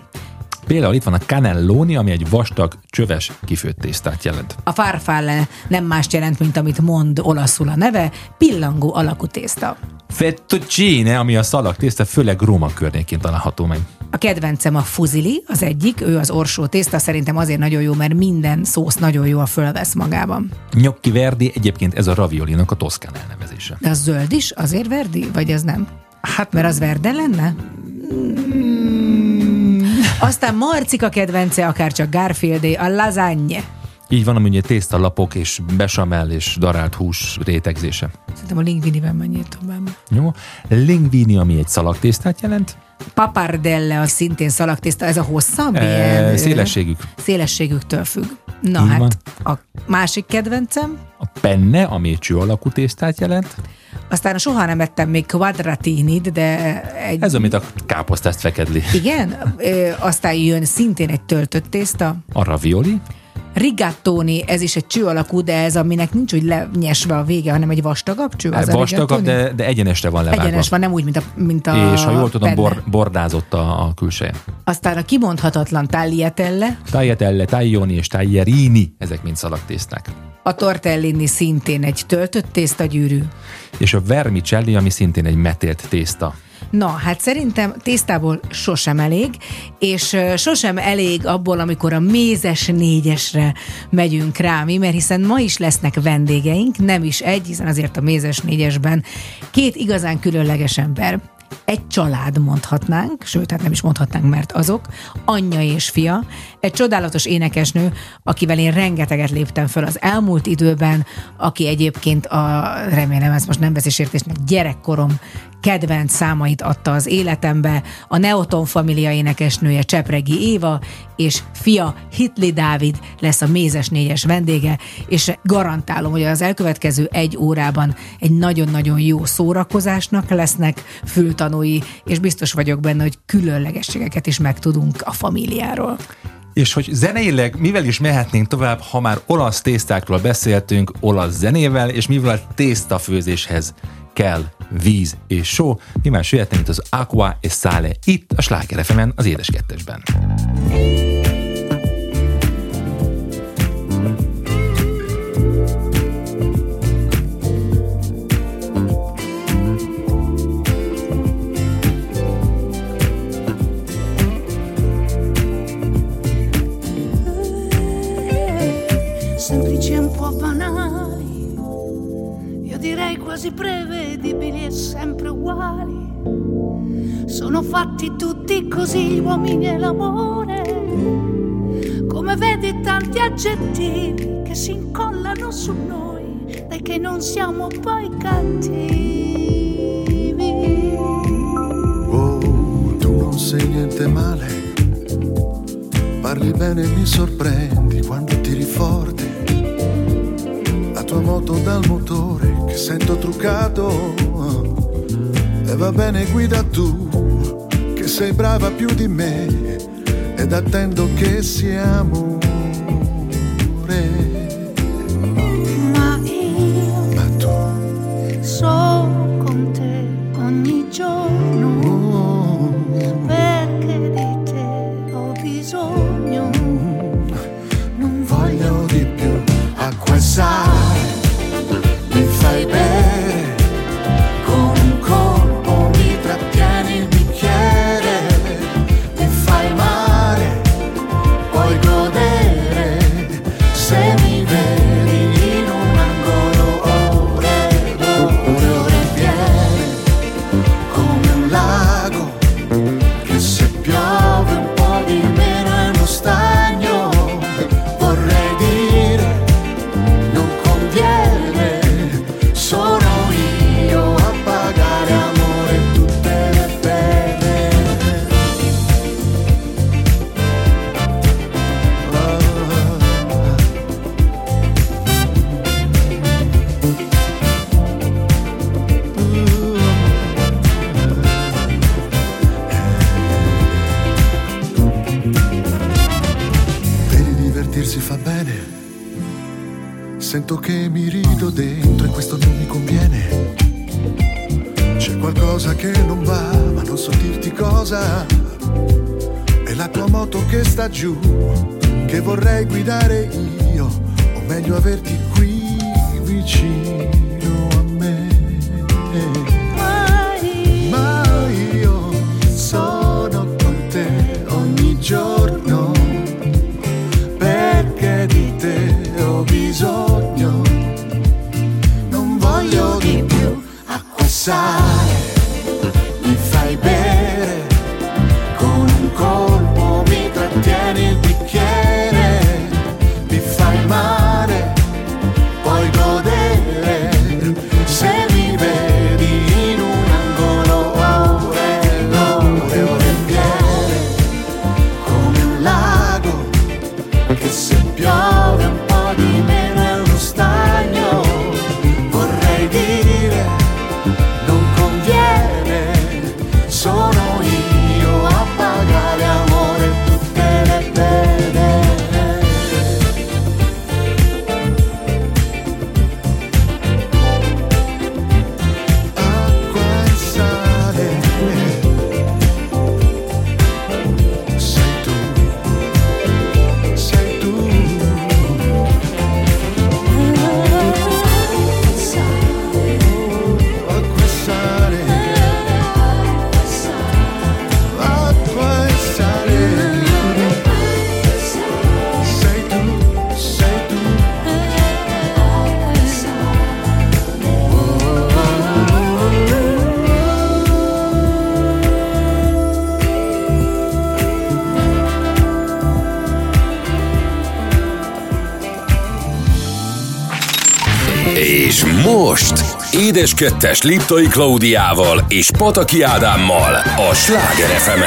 S2: Például itt van a cannelloni, ami egy vastag, csöves, kifőtt tésztát jelent.
S3: A farfalle nem más jelent, mint amit mond olaszul a neve, pillangó alakú tészta.
S2: Fettuccine, ami a szalag tészta, főleg Róma környékén található meg.
S3: A kedvencem a fuzili, az egyik, ő az orsó tészta, szerintem azért nagyon jó, mert minden szósz nagyon jól fölvesz magában.
S2: Gnocchi verdi, egyébként ez a raviolinak a toszkán elnevezése.
S3: De az zöld is, azért verdi, vagy az nem? Hát, mert az verde lenne? Aztán Marcika kedvence, akár csak Garfieldé, a lasagne.
S2: Így van, ami ugye tésztalapok és besamel és darált hús rétegzése.
S3: Szerintem a linguiniben menjél tovább.
S2: Jó. Linguini, ami egy szalagtésztát jelent.
S3: Papardelle az szintén szalagtészta, ez a hosszabb?
S2: E,
S3: ilyen,
S2: szélességük.
S3: Szélességüktől függ. Na
S2: Így
S3: hát,
S2: van.
S3: a másik kedvencem,
S2: A penne, ami egy cső alakú tésztát jelent.
S3: aztán soha nem ettem még quadratinit, de egy...
S2: Ez, amit a káposztászt fekedli.
S3: Igen, ö, aztán jön szintén egy töltött tészta,
S2: A ravioli,
S3: rigattoni, ez is egy cső alakú, de ez aminek nincs úgy lenyesve a vége, hanem egy vastagabb cső. Az a
S2: vastagabb, de, de egyenesre van levágva.
S3: Egyenes van, nem úgy, mint a, mint a
S2: És ha jól tudom, bor, bordázott a, a külseje.
S3: Aztán a kimondhatatlan tagliatelle,
S2: Tagliatelle, taglioni és taglierini, ezek mind szalagtészták.
S3: a tortellini szintén egy töltött tésztagyűrű.
S2: És a vermicelli, ami szintén egy metélt tészta.
S3: Na, hát szerintem tésztából sosem elég, és sosem elég abból, amikor a mézes négyesre megyünk rá mi, mert hiszen ma is lesznek vendégeink, nem is egy, hiszen azért a mézes négyesben két igazán különleges ember, egy család mondhatnánk, sőt, hát nem is mondhatnánk, mert azok, anyja és fia, egy csodálatos énekesnő, akivel én rengeteget léptem föl az elmúlt időben, aki egyébként a, remélem ezt most nem veszi sértésnek, gyerekkorom kedvenc számait adta az életembe, a Neoton Família énekesnője Csepregi Éva, és fia Hitli Dávid lesz a Mézes négyes vendége, és garantálom, hogy az elkövetkező egy órában egy nagyon-nagyon jó szórakozásnak lesznek fültanúi, és biztos vagyok benne, hogy különlegességeket is megtudunk a famíliáról.
S2: És hogy zeneileg mivel is mehetnénk tovább, ha már olasz tésztákról beszéltünk, olasz zenével, és mivel a tésztafőzéshez kell víz és só, mi már jöhetnénk mint az Aqua e Sale itt a Sláger az Édes Kettesben.
S6: Quasi prevedibili e sempre uguali. Sono fatti tutti così gli uomini e l'amore, come vedi tanti aggettivi che si incollano su noi, dai che non siamo poi cattivi.
S7: Oh, tu non sei niente male. Parli bene e mi sorprendi quando tiri forte. Tua moto dal motore che sento truccato. E va bene, guida tu, che sei brava più di me. Ed attendo che siamo.
S8: Sento che mi rido dentro e questo non mi conviene. C'è qualcosa che non va, ma non so dirti cosa. È la tua moto che sta giù, che vorrei guidare io, o meglio averti qui vicino
S7: Édes Kettes Liptai Klaudiával és Pataki Ádámmal a Sláger fm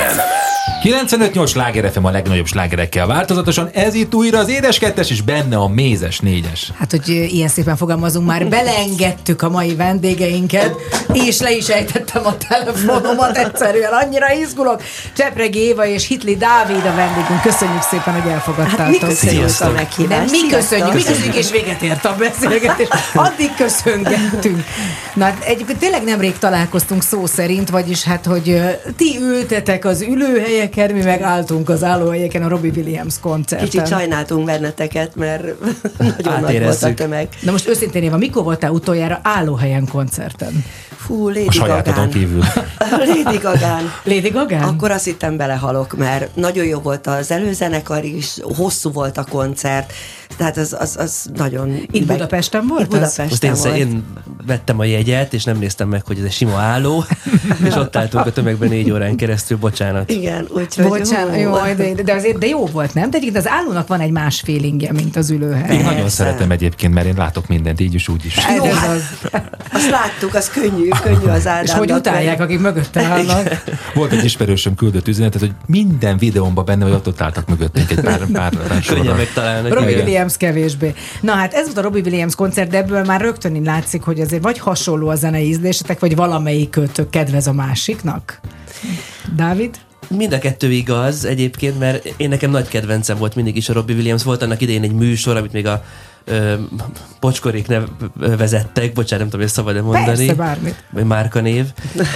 S2: 95-8 sláger FM a legnagyobb slágerekkel változatosan. Ez itt újra az édes kettes, és benne a mézes négyes.
S3: Hát, hogy ilyen szépen fogalmazunk, már beleengedtük a mai vendégeinket, és le is ejtettem a telefonomat egyszerűen, annyira izgulok. Csepregi Éva és Hitli Dávid a vendégünk. Köszönjük szépen, hogy elfogadtátok.
S9: Hát mi köszönjük a
S3: Nem,
S9: meghívást.
S3: mi köszönjük, mi köszönjük, és véget ért a beszélgetés. Addig köszöngettünk. Na, hát egyébként tényleg nemrég találkoztunk szó szerint, vagyis hát, hogy ti ültetek az ülőhelyeken, mi meg álltunk az állóhelyeken a Robbie Williams koncerten.
S9: Kicsit sajnáltunk benneteket, mert nagyon nagy volt a tömeg.
S3: Na most őszintén Éva, mikor voltál utoljára állóhelyen koncerten?
S9: Fú, Lady
S2: A sajátodon
S9: Gagán.
S2: kívül.
S9: Lady Gagán.
S3: Lady Gaga?
S9: Akkor azt hittem belehalok, mert nagyon jó volt az előzenekar is, hosszú volt a koncert, tehát az, az, az nagyon...
S3: Itt Budapesten volt
S9: Itt
S3: az?
S9: Budapesten
S10: Most én,
S9: volt.
S10: én vettem a jegyet, és nem néztem meg, hogy ez egy sima álló, és ott álltunk a tömegben négy órán keresztül, bocsánat.
S9: Igen, úgyhogy...
S3: Bocsánat, jó, de, de azért de jó volt, nem? De egyébként az állónak van egy más feelingje, mint az ülőhely.
S2: Én nagyon
S9: Persze.
S2: szeretem egyébként, mert én látok mindent, így is, úgy is.
S3: Hát
S9: Jó,
S3: ez
S9: hát,
S3: az.
S9: azt láttuk, az könnyű, könnyű az Ádámnak.
S3: És hogy utálják, akik mögötte állnak.
S2: Volt egy ismerősöm küldött üzenetet, hogy minden videómban benne, hogy ott, ott álltak mögöttünk egy pár, pár, pár
S10: Könnyen megtalálnak.
S3: Robbie
S10: igen.
S3: Williams kevésbé. Na hát ez volt a Robbie Williams koncert, de ebből már rögtön így látszik, hogy azért vagy hasonló a zenei ízlésetek, vagy valamelyik kötök kedvez a másiknak. Dávid?
S10: Mind a kettő igaz egyébként, mert én nekem nagy kedvencem volt mindig is a Robbie Williams. Volt annak idején egy műsor, amit még a ö, pocskorék nev, ö, vezettek, bocsánat, nem tudom, hogy szabad-e mondani.
S3: Persze, bármit.
S10: Márkanév.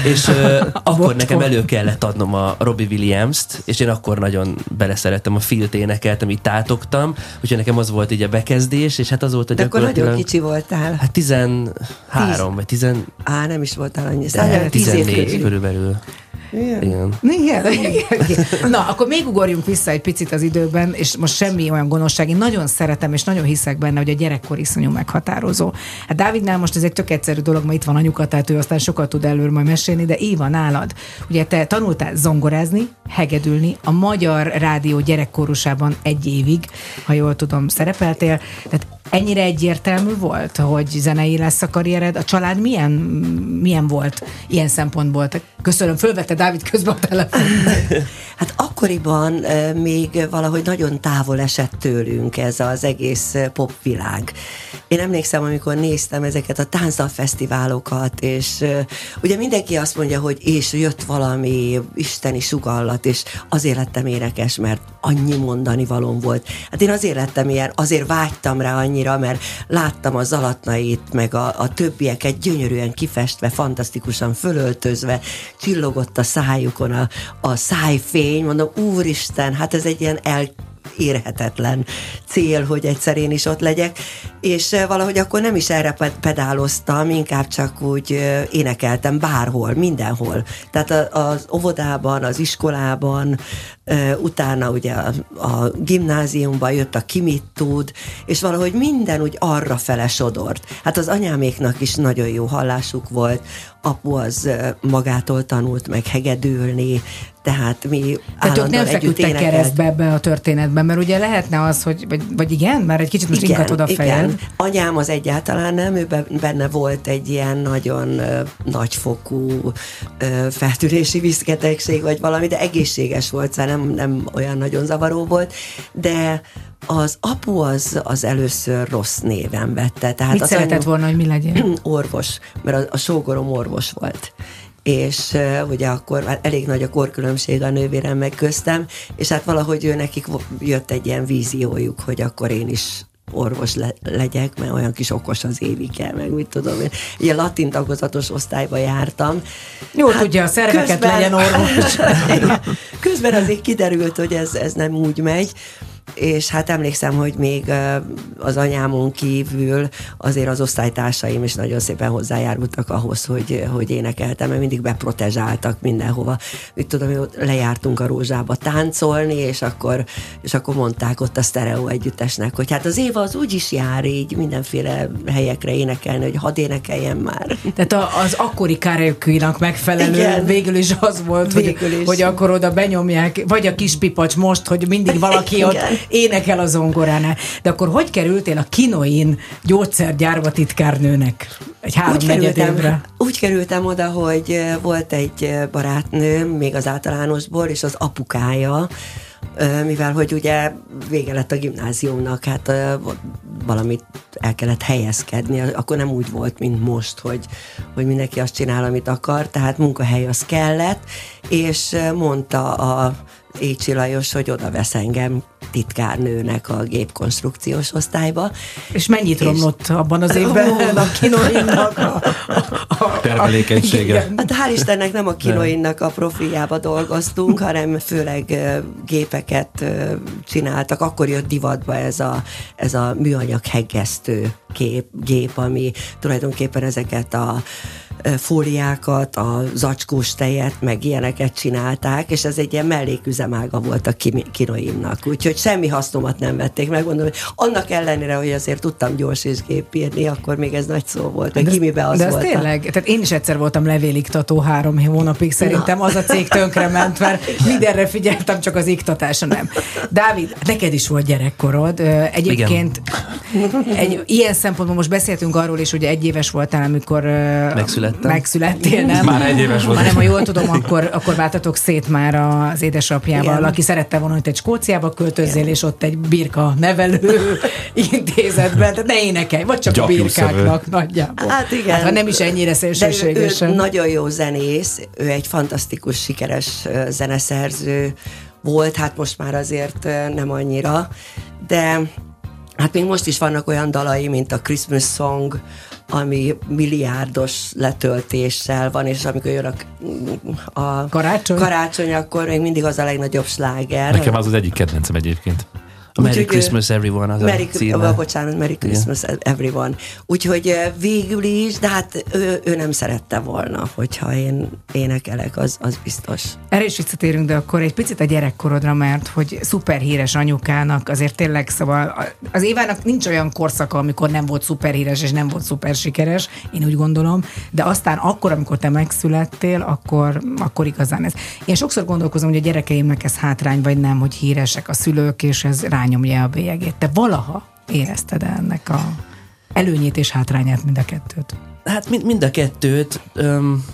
S10: És ö, akkor
S3: Bocskor.
S10: nekem elő kellett adnom a Robbie Williams-t, és én akkor nagyon beleszerettem a filt énekelt, amit tátogtam, úgyhogy nekem az volt így a bekezdés, és hát az volt a
S9: De akkor nagyon kicsi voltál.
S10: Hát 13, vagy 10,
S9: Á, nem is voltál annyi.
S10: de
S9: Szóval tíz év
S10: 14
S9: körül.
S10: körülbelül.
S9: Igen.
S10: Igen.
S3: Igen, igen. Na, akkor még ugorjunk vissza egy picit az időben, és most semmi olyan gonoszság. Én nagyon szeretem, és nagyon hiszek benne, hogy a gyerekkor iszonyú meghatározó. Hát Dávidnál most ez egy tök egyszerű dolog, ma itt van anyuka, tehát ő aztán sokat tud előről majd mesélni, de Éva nálad. Ugye te tanultál zongorázni, hegedülni, a Magyar Rádió gyerekkorusában egy évig, ha jól tudom, szerepeltél. Tehát ennyire egyértelmű volt, hogy zenei lesz a karriered? A család milyen, milyen volt ilyen szempontból? Te- Köszönöm, fölvette Dávid közben a telefon.
S9: Hát akkoriban még valahogy nagyon távol esett tőlünk ez az egész popvilág. Én emlékszem, amikor néztem ezeket a táncdalfesztiválokat, és ugye mindenki azt mondja, hogy és jött valami isteni sugallat, és azért lettem énekes, mert annyi mondani valóm volt. Hát én azért lettem ilyen, azért vágytam rá annyira, mert láttam a zalatnait, meg a, a többieket gyönyörűen kifestve, fantasztikusan fölöltözve, csillogott a szájukon a, a szájfény, mondom, úristen, hát ez egy ilyen el érhetetlen cél, hogy egyszer én is ott legyek, és eh, valahogy akkor nem is erre pe- pedáloztam, inkább csak úgy eh, énekeltem bárhol, mindenhol. Tehát az óvodában, az iskolában, eh, utána ugye a, a gimnáziumban jött a ki tud, és valahogy minden úgy arra fele sodort. Hát az anyáméknak is nagyon jó hallásuk volt, apu az magától tanult meg hegedülni, tehát mi
S3: Tehát ők nem feküdtek keresztbe ebbe a történegyben, mert ugye lehetne az, hogy, vagy, vagy igen, már egy kicsit most ingatod a fejed.
S9: Anyám az egyáltalán nem, ő be- benne volt egy ilyen nagyon ö, nagyfokú ö, feltűrési viszketegség, vagy valami, de egészséges volt, szóval nem, nem olyan nagyon zavaró volt, de az apu az, az először rossz néven vette. Tehát
S3: Mit
S9: az
S3: szeretett
S9: anyu-
S3: volna, hogy mi legyen?
S9: orvos, mert a, a sógorom orvos volt és ugye akkor már elég nagy a korkülönbség a nővérem meg köztem, és hát valahogy ő nekik jött egy ilyen víziójuk, hogy akkor én is orvos le- legyek, mert olyan kis okos az évike, meg mit tudom én. Ilyen latin tagozatos osztályba jártam.
S3: Jó, tudja, a szerveket legyen orvos.
S9: közben azért kiderült, hogy ez, ez nem úgy megy, és hát emlékszem, hogy még az anyámon kívül azért az osztálytársaim is nagyon szépen hozzájárultak ahhoz, hogy, hogy énekeltem, mert mindig beprotezsáltak mindenhova. Mit tudom, hogy ott lejártunk a rózsába táncolni, és akkor, és akkor mondták ott a sztereó együttesnek, hogy hát az Éva az úgy is jár így mindenféle helyekre énekelni, hogy hadd énekeljen már.
S3: Tehát az akkori karaoke megfelelő
S9: Igen.
S3: végül is az volt, hogy,
S9: is.
S3: hogy akkor oda benyomják, vagy a kis pipacs most, hogy mindig valaki ott
S9: Igen.
S3: Énekel a zongoránál. De akkor hogy kerültél a Kinoin gyógyszergyárba titkárnőnek? Egy három
S9: úgy kerültem,
S3: évre.
S9: úgy kerültem oda, hogy volt egy barátnőm, még az általánosból, és az apukája, mivel hogy ugye vége lett a gimnáziumnak, hát valamit el kellett helyezkedni, akkor nem úgy volt, mint most, hogy, hogy mindenki azt csinál, amit akar, tehát munkahely az kellett, és mondta a Écsi Lajos, hogy oda vesz engem titkárnőnek a gépkonstrukciós osztályba.
S3: És mennyit
S9: És-
S3: romlott abban az évben a Kinoinnak a, a, a
S2: Termelékenysége.
S9: Hát hál' Istennek nem a kinoinnak a profiába dolgoztunk, hanem főleg gépeket csináltak. Akkor jött divatba ez a, ez a műanyag heggesztő kép, gép, ami tulajdonképpen ezeket a fóliákat, a zacskós tejet, meg ilyeneket csinálták, és ez egy ilyen melléküzemága volt a kinoimnak. Úgyhogy semmi hasznomat nem vették meg, mondom, hogy annak ellenére, hogy azért tudtam gyors és gépírni, akkor még ez nagy szó volt. A gimibe az
S3: de ez
S9: volt. a-
S3: tényleg, tehát én is egyszer voltam levéliktató három hónapig, szerintem
S9: Na.
S3: az a cég tönkrement, mert mindenre figyeltem, csak az iktatásra nem. Dávid, neked is volt gyerekkorod. Egyébként egy, ilyen szempontból most beszéltünk arról is, hogy egy éves voltál, amikor ö,
S10: Megszülettem.
S3: megszülettél, nem?
S2: Már egy éves volt.
S3: Ha nem, ha jól tudom, akkor, akkor váltatok szét már az édesapjával,
S9: Igen.
S3: aki szerette volna, hogy egy Skóciába költözzél, és ott egy birka nevelő intézetben, tehát ne énekelj, vagy csak a
S2: Gyapjúszövő.
S3: birkáknak nagyjából.
S9: Hát igen.
S3: Hát, ha nem is ennyire
S9: ő nagyon jó zenész, ő egy fantasztikus, sikeres zeneszerző volt, hát most már azért nem annyira, de hát még most is vannak olyan dalai, mint a Christmas Song, ami milliárdos letöltéssel van, és amikor jön a, a
S3: Karácsony?
S9: karácsony, akkor még mindig az a legnagyobb sláger.
S2: Nekem az az egyik kedvencem egyébként.
S10: A Merry
S9: Úgyhogy,
S10: Christmas Everyone az
S9: Merry,
S10: a címe.
S9: Ó, bocsánat, Merry Christmas everyone. Úgyhogy végül is, de hát ő, ő nem szerette volna, hogyha én énekelek, az, az biztos.
S3: Erre is visszatérünk, de akkor egy picit a gyerekkorodra, mert hogy szuperhíres anyukának azért tényleg, szóval az Évának nincs olyan korszaka, amikor nem volt szuperhíres és nem volt szuper sikeres, én úgy gondolom, de aztán akkor, amikor te megszülettél, akkor, akkor igazán ez. Én sokszor gondolkozom, hogy a gyerekeimnek ez hátrány, vagy nem, hogy híresek a szülők, és ez rányomja a bélyegét. Te valaha érezted ennek a előnyét és hátrányát mind a kettőt?
S10: Hát mind, mind a kettőt. Öm,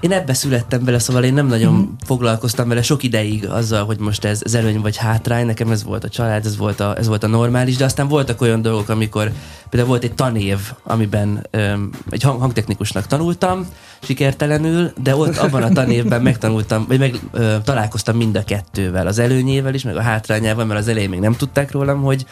S10: én ebbe születtem bele, szóval én nem nagyon mm. foglalkoztam vele sok ideig azzal, hogy most ez, ez előny vagy hátrány. Nekem ez volt a család, ez volt a, ez volt a normális, de aztán voltak olyan dolgok, amikor például volt egy tanév, amiben öm, egy hang, hangtechnikusnak tanultam, sikertelenül, de ott abban a tanévben megtanultam, vagy meg ö, találkoztam mind a kettővel, az előnyével is, meg a hátrányával, mert az elején még nem tudták rólam, hogy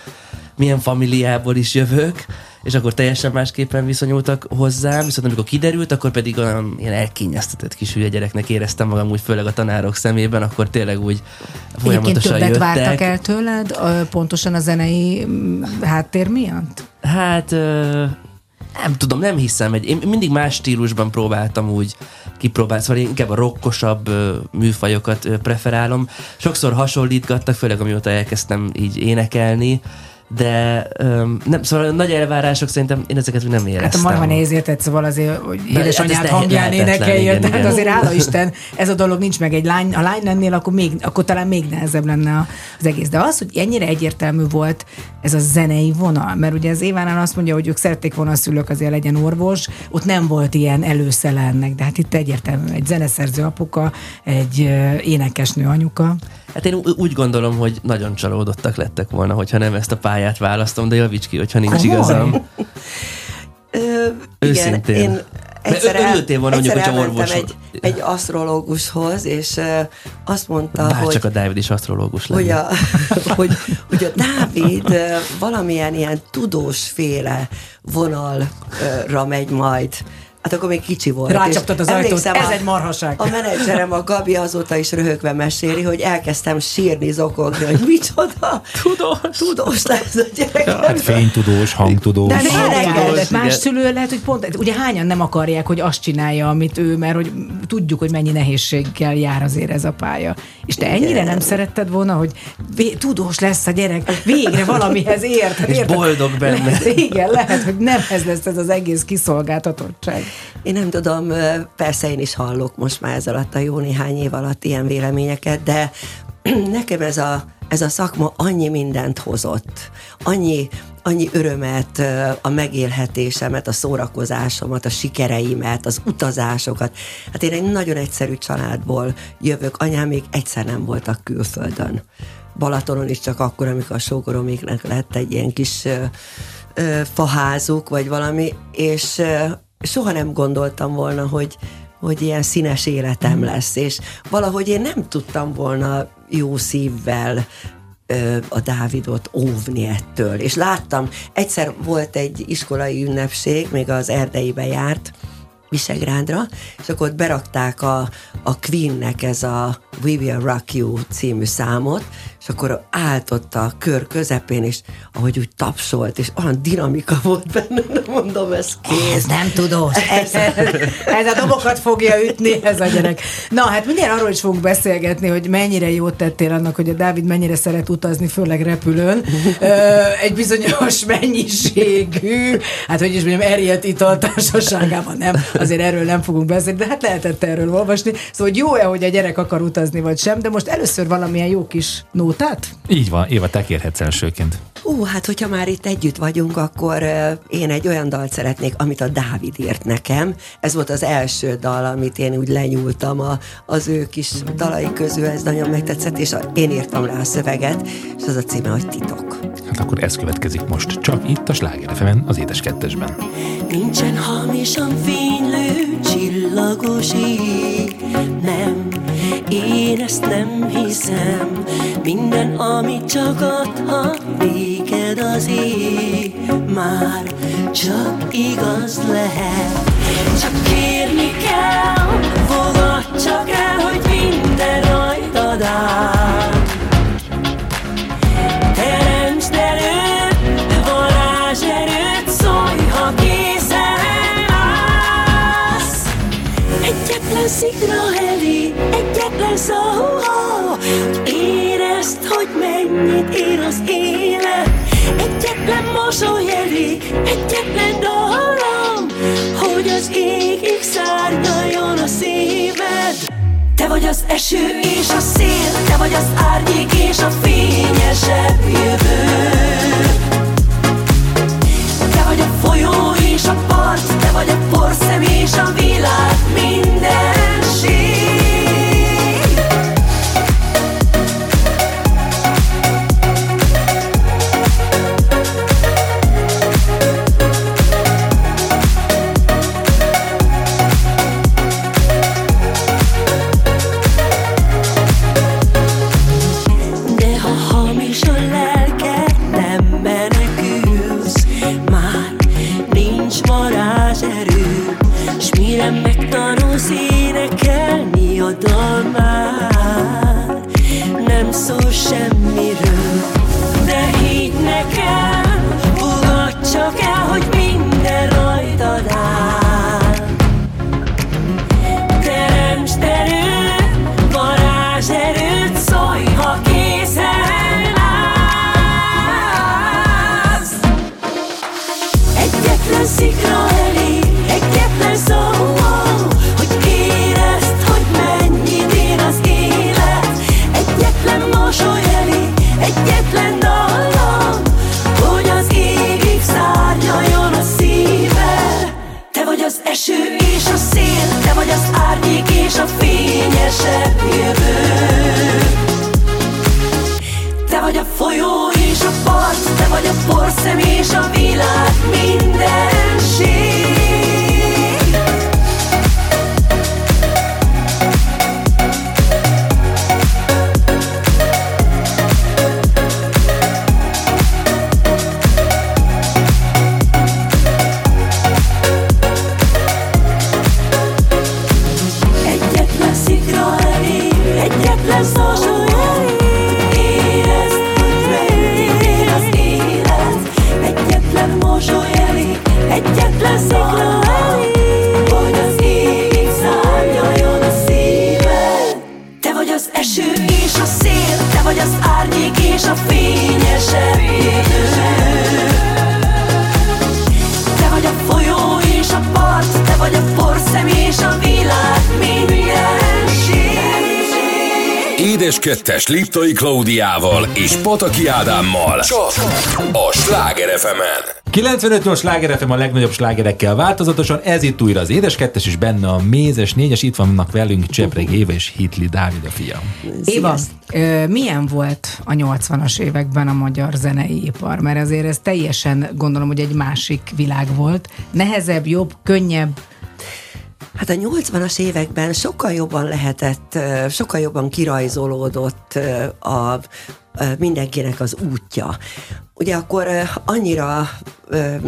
S10: milyen familiából is jövök, és akkor teljesen másképpen viszonyultak hozzám, viszont amikor kiderült, akkor pedig olyan ilyen elkényeztetett kis hülye gyereknek éreztem magam úgy, főleg a tanárok szemében, akkor tényleg úgy
S3: Egyébként
S10: folyamatosan
S3: többet
S10: jöttek.
S3: vártak el tőled, pontosan a zenei mm, háttér miatt?
S10: Hát nem tudom, nem hiszem. Egy, én mindig más stílusban próbáltam úgy kipróbálni, szóval én inkább a rockosabb ö, műfajokat preferálom. Sokszor hasonlítgattak, főleg amióta elkezdtem így énekelni, de öm, nem, szóval nagy elvárások szerintem én ezeket nem éreztem.
S3: Hát a marha nehéz érted, szóval azért, hogy
S10: De
S3: édesanyád
S10: hát
S3: hangján
S10: igen,
S3: tehát
S10: igen.
S3: azért hála Isten, ez a dolog nincs meg egy lány. Ha lány lennél, akkor, még, akkor talán még nehezebb lenne a- az egész. De az, hogy ennyire egyértelmű volt ez a zenei vonal, mert ugye az Évánál azt mondja, hogy ők szerették volna a szülők azért legyen orvos, ott nem volt ilyen előszele ennek, de hát itt egyértelmű, egy zeneszerző apuka, egy énekesnő anyuka.
S10: Hát én úgy gondolom, hogy nagyon csalódottak lettek volna, hogyha nem ezt a pályát választom, de javíts ki, hogyha nincs
S3: Komoly?
S10: igazam.
S9: Ö,
S10: Őszintén.
S9: Igen, én egyszer, el,
S10: örültél volna,
S9: egyszer
S10: mondjuk, hogyha orvos-
S9: egy, egy asztrológushoz, és ö, azt mondta,
S10: Bár
S9: hogy...
S10: csak a Dávid is asztrológus
S9: hogy
S10: lenne.
S9: a, hogy, hogy a Dávid ö, valamilyen ilyen tudósféle vonalra megy majd. Hát akkor még kicsi volt.
S3: Rácsaptad az ajtót, ez egy marhaság.
S9: A menedzserem, a Gabi azóta is röhögve meséli, hogy elkezdtem sírni, zokogni, hogy micsoda. Tudós. Tudós lesz a gyerek.
S2: Hát fénytudós, hangtudós.
S9: De
S3: De
S9: nem
S3: várjál,
S9: tudós,
S3: de más
S10: igen.
S3: szülő lehet, hogy pont, ugye hányan nem akarják, hogy azt csinálja, amit ő, mert hogy tudjuk, hogy mennyi nehézséggel jár azért ez a pálya. És te ennyire nem szeretted volna, hogy vé- tudós lesz a gyerek, végre valamihez ért.
S10: És
S3: érted?
S10: boldog benne.
S3: Lehet, igen, lehet, hogy nem ez lesz ez az egész kiszolgáltatottság.
S9: Én nem tudom, persze én is hallok most már ez alatt a jó néhány év alatt ilyen véleményeket, de nekem ez a, ez a szakma annyi mindent hozott, annyi, annyi örömet, a megélhetésemet, a szórakozásomat, a sikereimet, az utazásokat. Hát én egy nagyon egyszerű családból jövök, anyám még egyszer nem voltak külföldön. Balatonon is csak akkor, amikor a sógoroméknek lett egy ilyen kis faházuk, vagy valami, és soha nem gondoltam volna, hogy, hogy ilyen színes életem lesz, és valahogy én nem tudtam volna jó szívvel a Dávidot óvni ettől. És láttam, egyszer volt egy iskolai ünnepség, még az erdeibe járt, Visegrádra, és akkor ott berakták a, a Queennek ez a We Will Rock You című számot, és akkor állt ott a kör közepén, és ahogy úgy tapsolt, és olyan dinamika volt benne, nem mondom, ez kész.
S3: Ez nem tudós. Ez, ez a dobokat fogja ütni, ez a gyerek. Na, hát mindjárt arról is fogunk beszélgetni, hogy mennyire jót tettél annak, hogy a Dávid mennyire szeret utazni, főleg repülőn. Egy bizonyos mennyiségű, hát hogy is mondjam, eriett ital társaságában nem, azért erről nem fogunk beszélni, de hát lehetett erről olvasni. Szóval, hogy jó-e, hogy a gyerek akar utazni, vagy sem, de most először valamilyen jó kis nótát?
S2: Így van, Éva, te kérhetsz elsőként.
S9: Ú, hát hogyha már itt együtt vagyunk, akkor én egy olyan dalt szeretnék, amit a Dávid írt nekem. Ez volt az első dal, amit én úgy lenyúltam a, az ő kis dalai közül, ez nagyon megtetszett, és a, én írtam rá a szöveget, és az a címe, hogy Titok.
S2: Hát akkor ez következik most, csak itt a Sláger fm az édes kettesben.
S5: Nincsen hamisan fénylő csillagos ég, nem, én ezt nem hiszem. Minden, amit csak adhat néked az ég, már csak igaz lehet. Csak kérni kell, fogad csak el, hogy minden rajtad áll. Teremtsd elő varázserőt, szólj, ha készen. Egyetlen szikra egyetlen szó, hogy érezd, hogy mennyit ér az élet. Egyetlen mosoly elég, egyetlen dallam, hogy az égig szárnyaljon a szíved. Te vagy az eső és a szél, te vagy az árnyék és a fényesebb jövő. Te vagy a folyó és a part, te vagy a porszem és a világ minden Tőlem megtanulsz énekelni a dal Nem szól semmi és a világ mindenség.
S7: 2-es Liptai Klaudiával és Pataki Ádámmal. Csak a Sláger fm
S2: 95-ös Sláger FM a legnagyobb slágerekkel változatosan, ez itt újra az édes kettes, és benne a mézes négyes, itt vannak velünk Csepreg Éva és Hitli Dávid a fiam.
S3: Éva, ö, milyen volt a 80-as években a magyar zenei ipar? Mert azért ez teljesen gondolom, hogy egy másik világ volt. Nehezebb, jobb, könnyebb,
S9: Hát a 80-as években sokkal jobban lehetett, sokkal jobban kirajzolódott a, mindenkinek az útja. Ugye akkor annyira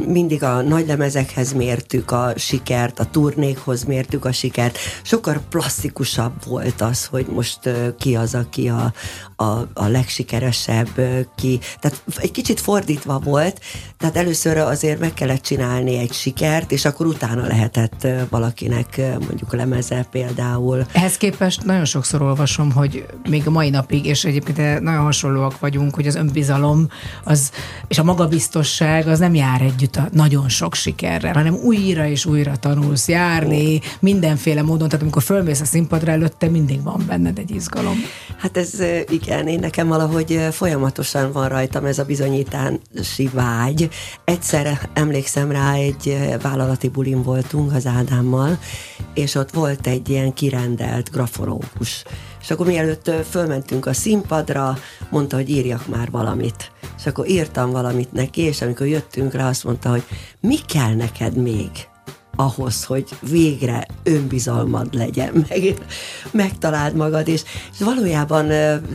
S9: mindig a nagy lemezekhez mértük a sikert, a turnékhoz mértük a sikert, sokkal plastikusabb volt az, hogy most ki az, aki a, a, a legsikeresebb, ki. Tehát egy kicsit fordítva volt, tehát először azért meg kellett csinálni egy sikert, és akkor utána lehetett valakinek mondjuk lemeze például.
S3: Ehhez képest nagyon sokszor olvasom, hogy még a mai napig, és egyébként nagyon hasonlóak vagyunk, hogy az önbizalom az, és a magabiztosság az nem jár együtt a nagyon sok sikerrel, hanem újra és újra tanulsz járni, mindenféle módon, tehát amikor fölmész a színpadra előtte, mindig van benned egy izgalom.
S9: Hát ez igen, én nekem valahogy folyamatosan van rajtam ez a bizonyítási vágy. Egyszer emlékszem rá, egy vállalati bulim voltunk az Ádámmal, és ott volt egy ilyen kirendelt grafológus. És akkor mielőtt fölmentünk a színpadra, mondta, hogy írjak már valamit. És akkor írtam valamit neki, és amikor jöttünk rá, azt mondta, hogy mi kell neked még? Ahhoz, hogy végre önbizalmad legyen, meg, megtaláld magad, és, és valójában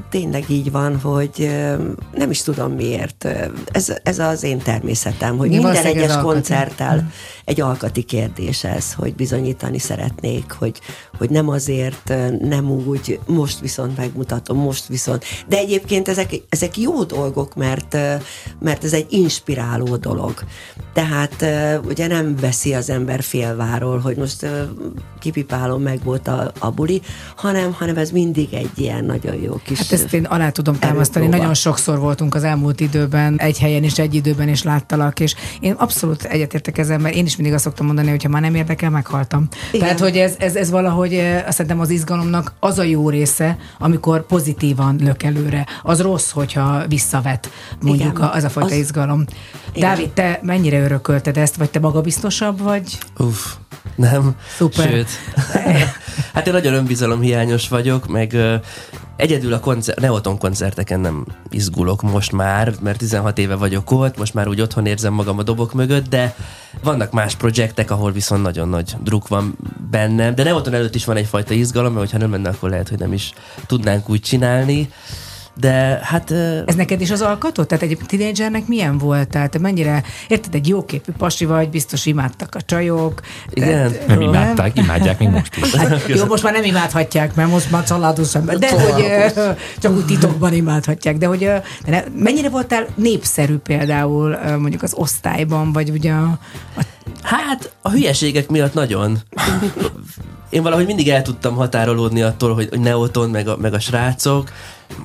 S9: tényleg így van, hogy nem is tudom miért. Ez, ez az én természetem, hogy
S3: Igen,
S9: minden egyes
S3: alkati.
S9: koncerttel egy alkati kérdés ez, hogy bizonyítani szeretnék, hogy, hogy nem azért, nem úgy, most viszont megmutatom, most viszont. De egyébként ezek, ezek jó dolgok, mert, mert ez egy inspiráló dolog. Tehát ugye nem veszi az ember félváról, hogy most kipipálom, meg volt a, a buli, hanem, hanem ez mindig egy ilyen nagyon jó kis
S3: Hát ezt én alá tudom támasztani.
S9: erőpróba.
S3: Nagyon sokszor voltunk az elmúlt időben, egy helyen is, egy időben is láttalak, és én abszolút egyetértek ezzel, mert én is mindig azt szoktam mondani, hogy ha már nem érdekel, meghaltam.
S9: Igen.
S3: Tehát, hogy ez, ez, ez valahogy azt szerintem az izgalomnak az a jó része, amikor pozitívan lök előre. Az rossz, hogyha visszavet, mondjuk
S9: Igen.
S3: a, az a fajta
S9: Az-
S3: izgalom.
S9: Igen.
S3: Dávid, te mennyire örökölted ezt, vagy te magabiztosabb vagy?
S10: Uff, nem.
S3: Szuper.
S10: Sőt. hát én nagyon önbizalomhiányos vagyok, meg egyedül a koncert, Neoton koncerteken nem izgulok most már, mert 16 éve vagyok ott, most már úgy otthon érzem magam a dobok mögött, de vannak más projektek, ahol viszont nagyon nagy druk van bennem, de Neoton előtt is van egyfajta izgalom, mert ha nem lenne, akkor lehet, hogy nem is tudnánk úgy csinálni. De hát...
S3: Ez neked is az alkotó? Tehát egy tinédzsernek milyen volt? Tehát te mennyire, érted, egy jóképű pasi vagy, biztos imádtak a csajok.
S10: Igen.
S3: Tehát,
S2: Nem imádták, imádják még most is.
S3: Hát, jó, most már nem imádhatják, mert most már családos ember, de hogy csak úgy titokban imádhatják, de hogy de ne, mennyire voltál népszerű például mondjuk az osztályban, vagy ugye a, a
S10: Hát a hülyeségek miatt nagyon. Én valahogy mindig el tudtam határolódni attól, hogy, hogy Neoton, meg a, meg a srácok.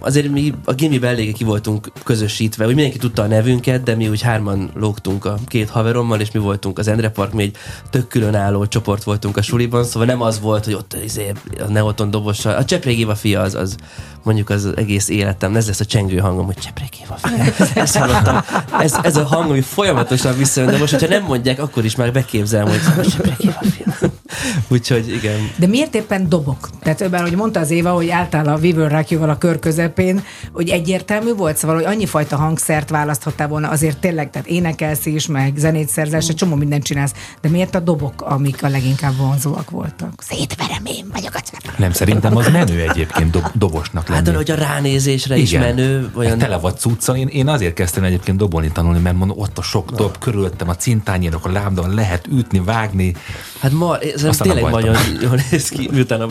S10: Azért mi a gimiben eléggé ki voltunk közösítve, hogy mindenki tudta a nevünket, de mi úgy hárman lógtunk a két haverommal, és mi voltunk az Endre Park, mi egy tök különálló csoport voltunk a suliban, szóval nem az volt, hogy ott izé, a Neoton dobossal. A Cseprég Éva fia az, az mondjuk az egész életem, ez lesz a csengő hangom, hogy Cseprég Éva fia. Ezt hallottam. Ez, ez a hang, ami folyamatosan visszajön, de most, hogyha nem mondják, akkor is már beképzelem, hogy a Cseprég Éva fia. Úgyhogy igen.
S3: De miért éppen dobok? Tehát bár, hogy mondta az Éva, hogy álltál a Weaver rákjóval a kör közepén, hogy egyértelmű volt, szóval, hogy annyi fajta hangszert választhattál volna, azért tényleg, tehát énekelsz is, meg zenét szerzel, egy csomó mindent csinálsz, de miért a dobok, amik a leginkább vonzóak voltak? Szétverem én vagyok a csepp.
S2: Nem, szerintem az menő egyébként dob, dobosnak lenni.
S10: Hát, hogy a ránézésre is
S2: Igen.
S10: menő,
S2: Olyan...
S10: olyan
S2: Tele vagy cuccal. Én, én azért kezdtem egyébként dobolni tanulni, mert mondom, ott a sok dob, körülöttem a cintányérok, a lábdon lehet ütni, vágni.
S10: Hát ma, ez
S2: Aztán
S10: tényleg nagyon jól néz ki. Miután a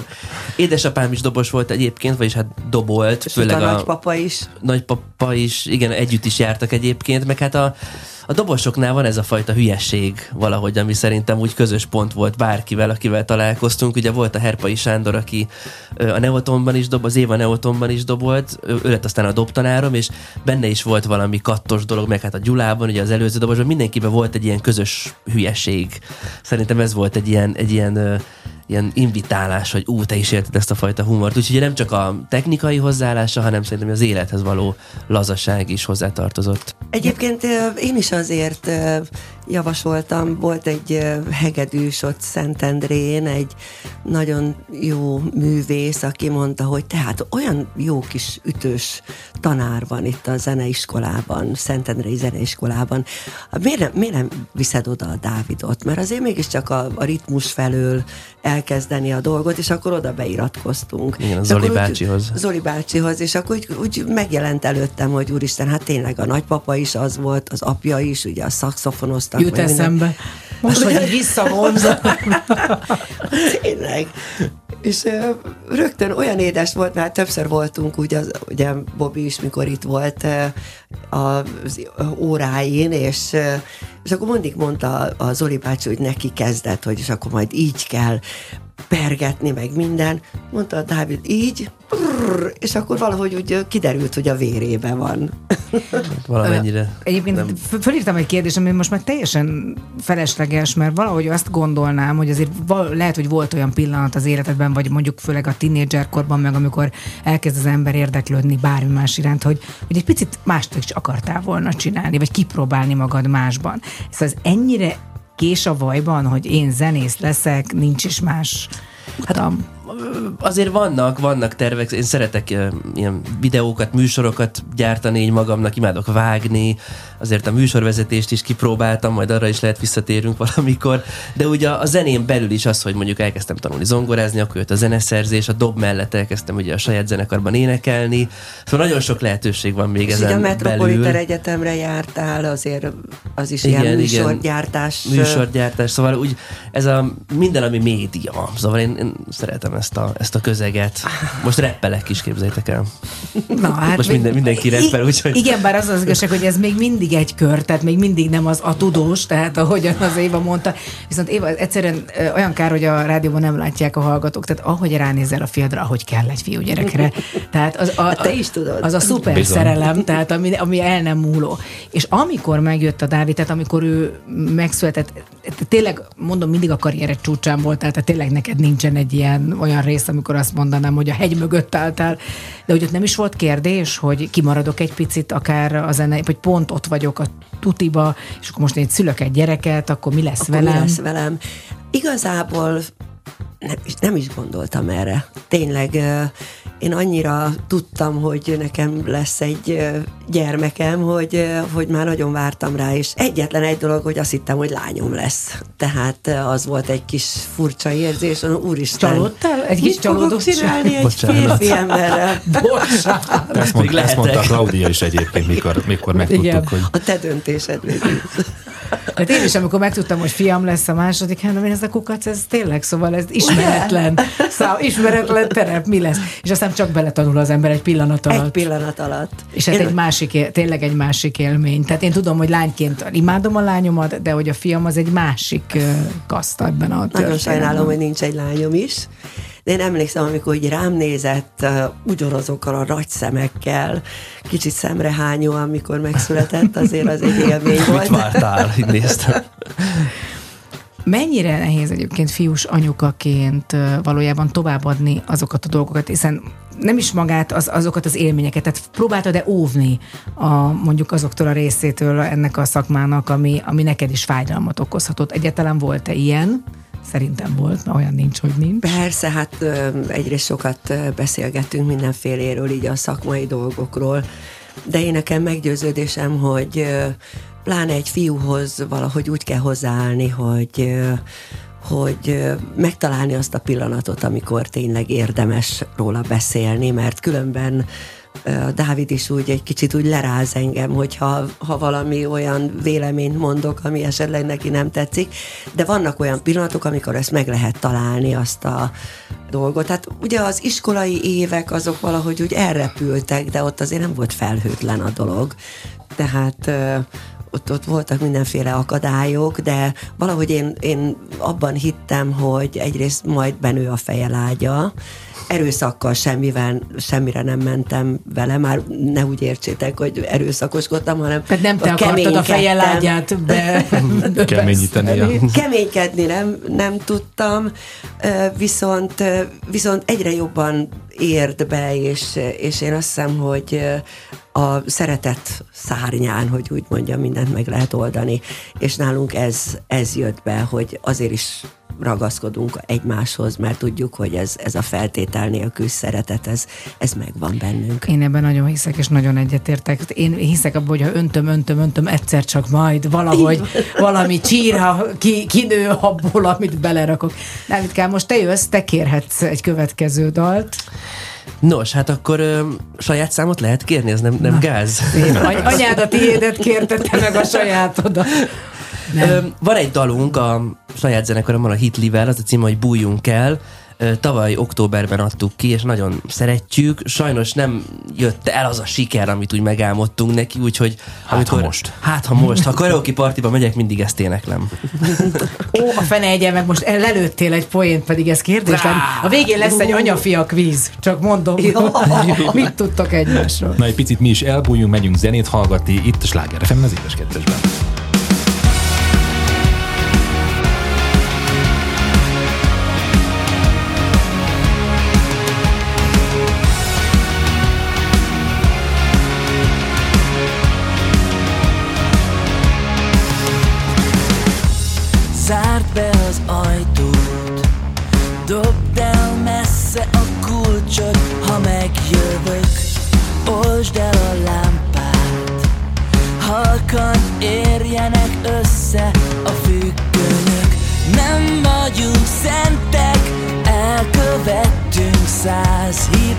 S10: édesapám is dobos volt egyébként, vagyis hát dobolt,
S9: És
S10: főleg
S9: a
S10: a,
S9: nagypapa is.
S10: nagypapa is, igen, együtt is jártak egyébként, meg hát a, a dobosoknál van ez a fajta hülyesség valahogy, ami szerintem úgy közös pont volt bárkivel, akivel találkoztunk. Ugye volt a Herpai Sándor, aki a Neotonban is dob, az Éva Neotonban is dobolt, ő lett aztán a dobtanárom, és benne is volt valami kattos dolog, meg hát a Gyulában, ugye az előző dobosban, mindenkiben volt egy ilyen közös hülyeség. Szerintem ez volt egy ilyen, egy ilyen ilyen invitálás, hogy ú, te is érted ezt a fajta humort. Úgyhogy nem csak a technikai hozzáállása, hanem szerintem az élethez való lazaság is hozzátartozott.
S9: Egyébként én is azért javasoltam, volt egy hegedűs ott Szentendrén, egy nagyon jó művész, aki mondta, hogy tehát olyan jó kis ütős tanár van itt a zeneiskolában, Szentendrei zeneiskolában. Hát Miért nem, miért nem viszed oda a Dávidot? Mert azért mégiscsak a, a ritmus felől elkezdeni a dolgot, és akkor oda beiratkoztunk.
S10: Igen,
S9: És
S10: Zoli
S9: akkor úgy-
S10: bácsihoz.
S9: Zoli bácsihoz, és akkor úgy, úgy megjelent előttem, hogy úristen, hát tényleg a nagypapa is az volt, az apja is, ugye a szaxofonoztak.
S3: Jut
S9: minden.
S3: eszembe. Most, hogy így visszavonza.
S9: Tényleg. És ö, rögtön olyan édes volt, mert többször voltunk, ugye, az, ugye Bobby is, mikor itt volt ö, az óráin, és, ö, és akkor mindig mondta a Zoli bácsi, hogy neki kezdett, hogy és akkor majd így kell pergetni, meg minden. Mondta a Dávid, így, brrr, és akkor valahogy úgy kiderült, hogy a vérében van.
S10: Valamennyire.
S3: Egyébként
S10: nem.
S3: fölírtam egy kérdést, ami most már teljesen felesleges, mert valahogy azt gondolnám, hogy azért val- lehet, hogy volt olyan pillanat az életedben, vagy mondjuk főleg a tinédzserkorban, meg amikor elkezd az ember érdeklődni bármi más iránt, hogy, hogy egy picit mást is akartál volna csinálni, vagy kipróbálni magad másban. Szóval ez ennyire kés a vajban, hogy én zenész leszek, nincs is más utam.
S10: Azért vannak, vannak tervek, én szeretek ilyen videókat, műsorokat gyártani így magamnak, imádok vágni, azért a műsorvezetést is kipróbáltam, majd arra is lehet visszatérünk valamikor, de ugye a zenén belül is az, hogy mondjuk elkezdtem tanulni zongorázni, akkor jött a zeneszerzés, a dob mellett elkezdtem ugye a saját zenekarban énekelni, szóval nagyon sok lehetőség van még
S9: És ugye a
S10: ezen
S9: Metropolitan
S10: belül.
S9: Egyetemre jártál, azért az is
S10: Igen,
S9: ilyen
S10: igen.
S9: műsorgyártás.
S10: Műsorgyártás, szóval úgy ez a minden, ami média. Szóval én, én szeretem ezt a, ezt a közeget. Most reppelek is, képzeljétek el.
S3: Na, hát
S10: Most minden- mindenki reppel, úgyhogy-
S3: Igen, bár az az igazság, hogy ez még mindig egy kör, tehát még mindig nem az a tudós, tehát ahogyan az Éva mondta. Viszont Éva, egyszerűen olyan kár, hogy a rádióban nem látják a hallgatók, tehát ahogy ránézel a fiadra, ahogy kell egy fiúgyerekre. Tehát az a,
S9: Hát te is tudod.
S3: az a szuper
S2: Bizony.
S3: szerelem, tehát ami, ami el nem múló. És amikor megjött a Dávid, tehát amikor ő megszületett, tényleg mondom, mindig a karriered csúcsán voltál, tehát tényleg neked nincsen egy ilyen olyan rész, amikor azt mondanám, hogy a hegy mögött álltál, de hogy ott nem is volt kérdés, hogy kimaradok egy picit akár a zene, vagy pont ott vagyok a tutiba, és akkor most én szülök egy gyereket, akkor mi lesz
S9: Akkor
S3: velem?
S9: mi lesz velem? Igazából nem, is- nem is gondoltam erre. Tényleg én annyira tudtam, hogy nekem lesz egy gyermekem, hogy, hogy már nagyon vártam rá, és egyetlen egy dolog, hogy azt hittem, hogy lányom lesz. Tehát az volt egy kis furcsa érzés, hogy úristen.
S3: Csalódtál? Egy kis csalódottság?
S9: csinálni egy
S10: Bocsánat.
S9: férfi emberrel?
S3: Bocsánat.
S2: Ezt, mond, ezt mondta Claudia is egyébként, mikor, mikor megtudtuk,
S3: Igen.
S2: hogy
S9: A te döntésed végül.
S3: Hát én is, amikor megtudtam, hogy fiam lesz a második, hát én ez a kukac, ez tényleg, szóval ez ismeretlen, szá, ismeretlen terep, mi lesz? És aztán csak beletanul az ember egy pillanat alatt.
S9: Egy pillanat alatt.
S3: És hát
S9: Én-
S3: egy másik, tényleg egy másik élmény. Tehát én tudom, hogy lányként imádom a lányomat, de hogy a fiam az egy másik ö, kaszt ebben a
S9: Nagyon sajnálom, hogy nincs egy lányom is. De én emlékszem, amikor így rám nézett uh, ugyanazokkal a nagy szemekkel, kicsit szemrehányó, amikor megszületett, azért az egy élmény
S10: Mit
S9: volt.
S10: vártál? Így néztem.
S3: Mennyire nehéz egyébként fiús anyukaként valójában továbbadni azokat a dolgokat, hiszen nem is magát, az, azokat az élményeket, tehát próbáltad-e óvni a, mondjuk azoktól a részétől ennek a szakmának, ami, ami neked is fájdalmat okozhatott? Egyáltalán volt-e ilyen? Szerintem volt, mert olyan nincs, hogy nincs.
S9: Persze, hát egyrészt sokat beszélgettünk mindenféléről, így a szakmai dolgokról, de én nekem meggyőződésem, hogy pláne egy fiúhoz valahogy úgy kell hozzáállni, hogy hogy megtalálni azt a pillanatot, amikor tényleg érdemes róla beszélni, mert különben Dávid is úgy egy kicsit úgy leráz engem, hogyha ha valami olyan véleményt mondok, ami esetleg neki nem tetszik, de vannak olyan pillanatok, amikor ezt meg lehet találni, azt a dolgot. Tehát ugye az iskolai évek azok valahogy úgy elrepültek, de ott azért nem volt felhőtlen a dolog. Tehát ott, ott voltak mindenféle akadályok, de valahogy én, én abban hittem, hogy egyrészt majd benő a feje lágya, erőszakkal semmivel, semmire nem mentem vele, már ne úgy értsétek, hogy erőszakoskodtam, hanem
S3: Tehát nem te akartad a feje
S9: keménykedtem.
S3: lágyát be...
S2: Keményíteni. Ja.
S9: Keménykedni nem, nem tudtam, viszont, viszont egyre jobban ért be, és, és én azt hiszem, hogy a szeretet szárnyán, hogy úgy mondjam, mindent meg lehet oldani, és nálunk ez, ez jött be, hogy azért is ragaszkodunk egymáshoz, mert tudjuk, hogy ez, ez a feltétel nélkül szeretet, ez, ez megvan bennünk.
S3: Én ebben nagyon hiszek, és nagyon egyetértek. Én hiszek abban, hogy ha öntöm, öntöm, öntöm, egyszer csak majd valahogy valami csíra ki, kinő abból, amit belerakok. Dávidkám, most te jössz, te kérhetsz egy következő dalt.
S10: Nos, hát akkor ö, saját számot lehet kérni, ez nem, nem gáz.
S3: Szép. Any- anyád a tiédet kérte, te meg a sajátodat.
S10: Van egy dalunk a saját zenekaromban, a Hitlivel, az a címe, hogy Bújjunk el. Tavaly októberben adtuk ki, és nagyon szeretjük. Sajnos nem jött el az a siker, amit úgy megálmodtunk neki, úgyhogy
S2: Hát, ha most.
S10: Hát ha most, ha karaoke partiba megyek, mindig ezt éneklem.
S3: Ó, a fene egyen meg most lelőttél egy poént, pedig ez kérdéslen. A végén lesz egy anyafia kvíz. Csak mondom, mit tudtok egymásról.
S2: Na, egy picit mi is elbújjunk, megyünk zenét hallgatni itt a Sláger FM az édes kettesben.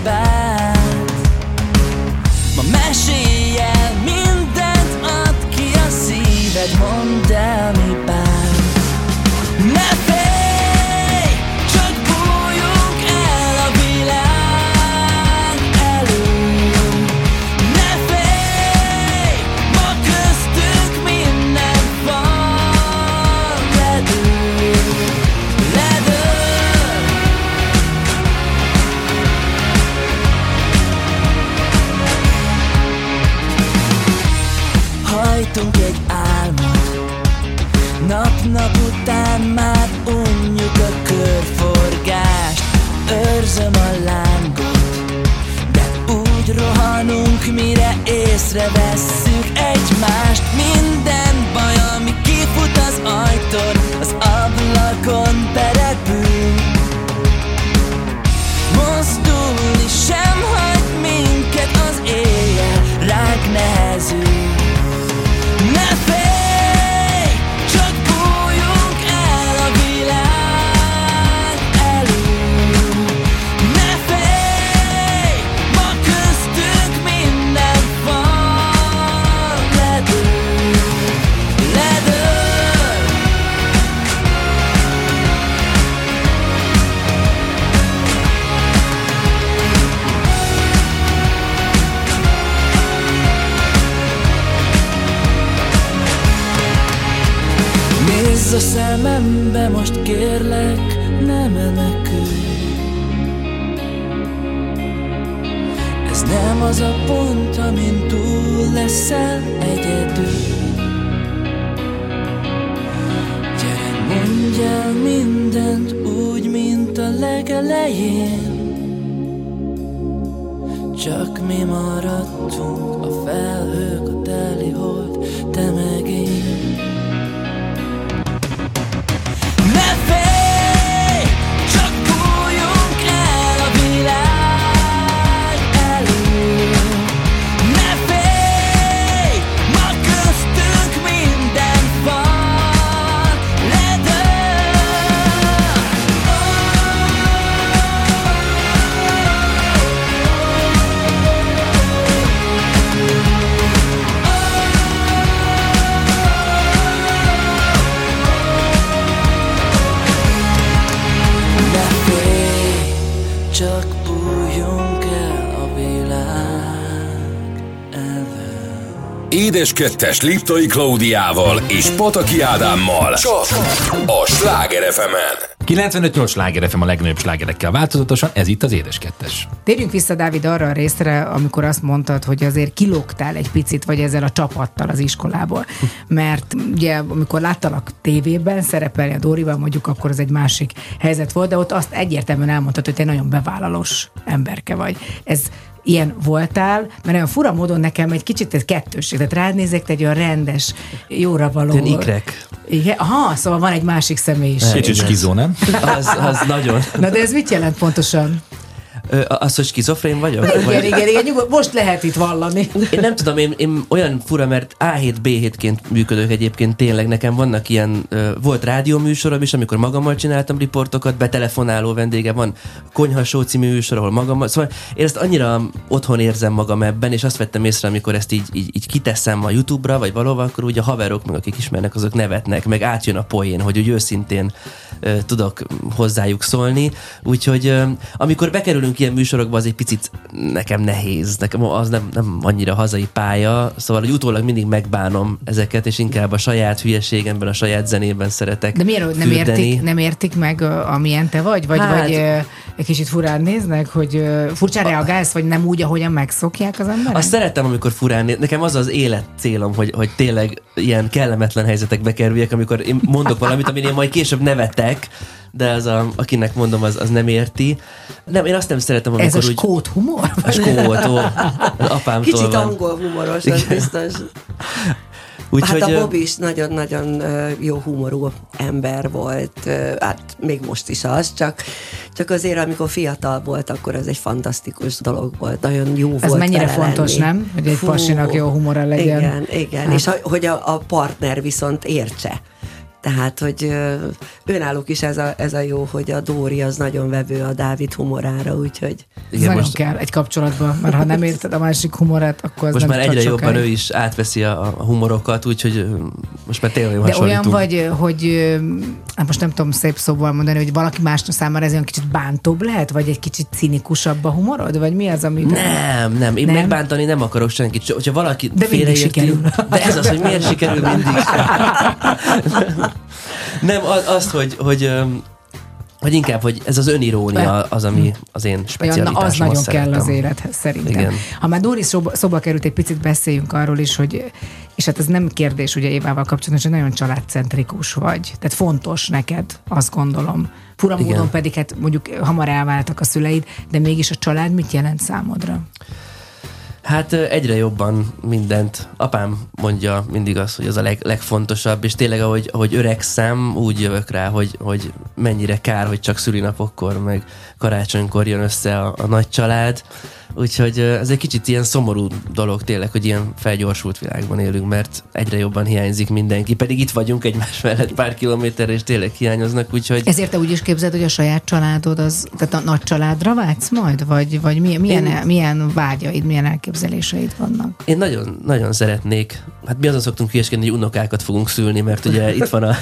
S11: Száz észrevesszük egymást. Minden baj, ami kifut az ajtón Nézz a szemembe, most kérlek, ne menekülj. Ez nem az a pont, amin túl leszel egyedül. Gyere, mondj el mindent úgy, mint a legelején. Csak mi maradtunk, a felhők, a teli hold, te meg
S1: Édes kettes Liptai Klaudiával és Pataki Ádámmal csak a Sláger fm
S2: 95-8 sláger FM a legnagyobb slágerekkel változatosan, ez itt az Édes Kettes.
S3: Térjünk vissza, Dávid, arra a részre, amikor azt mondtad, hogy azért kilógtál egy picit, vagy ezzel a csapattal az iskolából. Mert ugye, amikor láttalak tévében szerepelni a Dórival, mondjuk akkor az egy másik helyzet volt, de ott azt egyértelműen elmondtad, hogy te nagyon bevállalós emberke vagy. Ez ilyen voltál, mert olyan fura módon nekem egy kicsit ez kettőség. Tehát rád nézek, te egy olyan rendes, jóra való.
S10: Ilyen ikrek.
S3: Igen, aha, szóval van egy másik személyiség.
S2: Kicsit skizó, nem?
S10: Az, az nagyon.
S3: Na de ez mit jelent pontosan?
S10: Ö, Az, hogy skizofrén vagyok?
S3: Igen,
S10: Vagy-
S3: igen, igen, nyugod, most lehet itt vallani.
S10: Én nem tudom, én, én olyan fura, mert A7, B7-ként működök egyébként tényleg. Nekem vannak ilyen, ö, volt rádióműsorom is, amikor magammal csináltam riportokat, betelefonáló vendége van, Konyhasó című műsor, ahol magammal, szóval én ezt annyira otthon érzem magam ebben, és azt vettem észre, amikor ezt így, így, így kiteszem a YouTube-ra, vagy valahova, akkor ugye a haverok, meg akik ismernek, azok nevetnek, meg átjön a poén, hogy úgy őszintén ö, tudok hozzájuk szólni. Úgyhogy ö, amikor bekerülünk ilyen műsorokba, az egy picit nekem nehéz. Nekem az nem, nem annyira hazai pálya, szóval hogy utólag mindig megbánom ezeket, és inkább a saját hülyeségemben, a saját zenében szeretek
S3: De miért nem értik, nem értik meg, amilyen te vagy? Vagy,
S10: Hát-
S3: vagy egy kicsit furán néznek, hogy furcsán reagálsz, vagy nem úgy, ahogyan megszokják az emberek?
S10: Azt szeretem, amikor furán néz. Nekem az az élet célom, hogy, hogy tényleg ilyen kellemetlen helyzetekbe kerüljek, amikor én mondok valamit, amin én majd később nevetek, de az, a, akinek mondom, az, az nem érti. Nem, én azt nem szeretem,
S3: Ez
S10: amikor
S3: a
S10: úgy...
S3: skót humor?
S10: A skót, ó, az apámtól
S9: Kicsit
S10: van.
S9: angol humoros, az biztos.
S10: Úgyhogy,
S9: hát a Bob is nagyon-nagyon jó humorú ember volt, hát még most is az, csak, csak azért, amikor fiatal volt, akkor ez egy fantasztikus dolog volt, nagyon jó
S3: Ez
S9: volt
S3: mennyire
S9: vele
S3: fontos,
S9: lenni.
S3: nem? Hogy egy pasinak jó humora legyen.
S9: Igen, igen,
S3: Hát.
S9: és hogy- hogy a, a partner viszont értse. Tehát, hogy önállók is ez a, ez a jó, hogy a Dóri az nagyon vevő a Dávid humorára, úgyhogy
S3: Ez
S10: igen,
S3: nagyon
S10: most,
S3: kell egy kapcsolatban, mert ha nem érted a másik humorát, akkor az
S10: most
S3: nem
S10: már egyre jobban ő is átveszi a, a humorokat, úgyhogy most már tényleg
S3: De olyan vagy, hogy hát most nem tudom szép szóval mondani, hogy valaki más számára ez olyan kicsit bántóbb lehet, vagy egy kicsit cinikusabb a humorod, vagy mi az, ami...
S10: Nem, nem, én
S3: Nem?
S10: nem? megbántani nem akarok senkit. Csak Hogyha valaki
S3: De
S10: félreérti-
S3: sikerül.
S10: De ez az, hogy miért sikerül mindig. nem, az, azt, hogy, hogy, hogy inkább, hogy ez az önirónia az, ami az én
S3: Olyan, na,
S10: specialitásom.
S3: az nagyon
S10: azt
S3: kell az élethez szerintem.
S10: Igen.
S3: Ha már Doris szóba, szóba került, egy picit beszéljünk arról is, hogy és hát ez nem kérdés ugye Évával kapcsolatban, hogy nagyon családcentrikus vagy. Tehát fontos neked, azt gondolom. Fura módon pedig hát mondjuk hamar elváltak a szüleid, de mégis a család mit jelent számodra?
S10: Hát egyre jobban mindent. Apám mondja mindig azt, hogy az a leg, legfontosabb, és tényleg ahogy, ahogy öregszem, úgy jövök rá, hogy, hogy mennyire kár, hogy csak szülinapokkor, meg karácsonykor jön össze a, a nagy család. Úgyhogy ez egy kicsit ilyen szomorú dolog tényleg, hogy ilyen felgyorsult világban élünk, mert egyre jobban hiányzik mindenki. Pedig itt vagyunk egymás mellett pár kilométerre, és tényleg hiányoznak, úgyhogy...
S3: Ezért te úgy is képzeld, hogy a saját családod, az, tehát a nagy családra vágysz majd? Vagy, vagy milyen, milyen,
S10: Én-
S3: milyen vágyaid, milyen elképzeléseid vannak?
S10: Én nagyon, nagyon szeretnék, hát mi azon szoktunk hülyeskedni, hogy unokákat fogunk szülni, mert ugye itt van a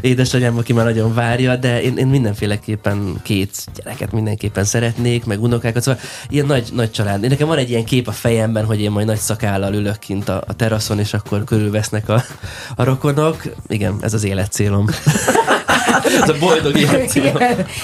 S10: édesanyám, aki már nagyon várja, de én, én mindenféleképpen két gyereket mindenképpen szeretnék, meg unokákat, szóval ilyen nagy, nagy család. Nekem van egy ilyen kép a fejemben, hogy én majd nagy szakállal ülök kint a, a teraszon, és akkor körülvesznek a, a rokonok. Igen, ez az életcélom. Ez a boldog.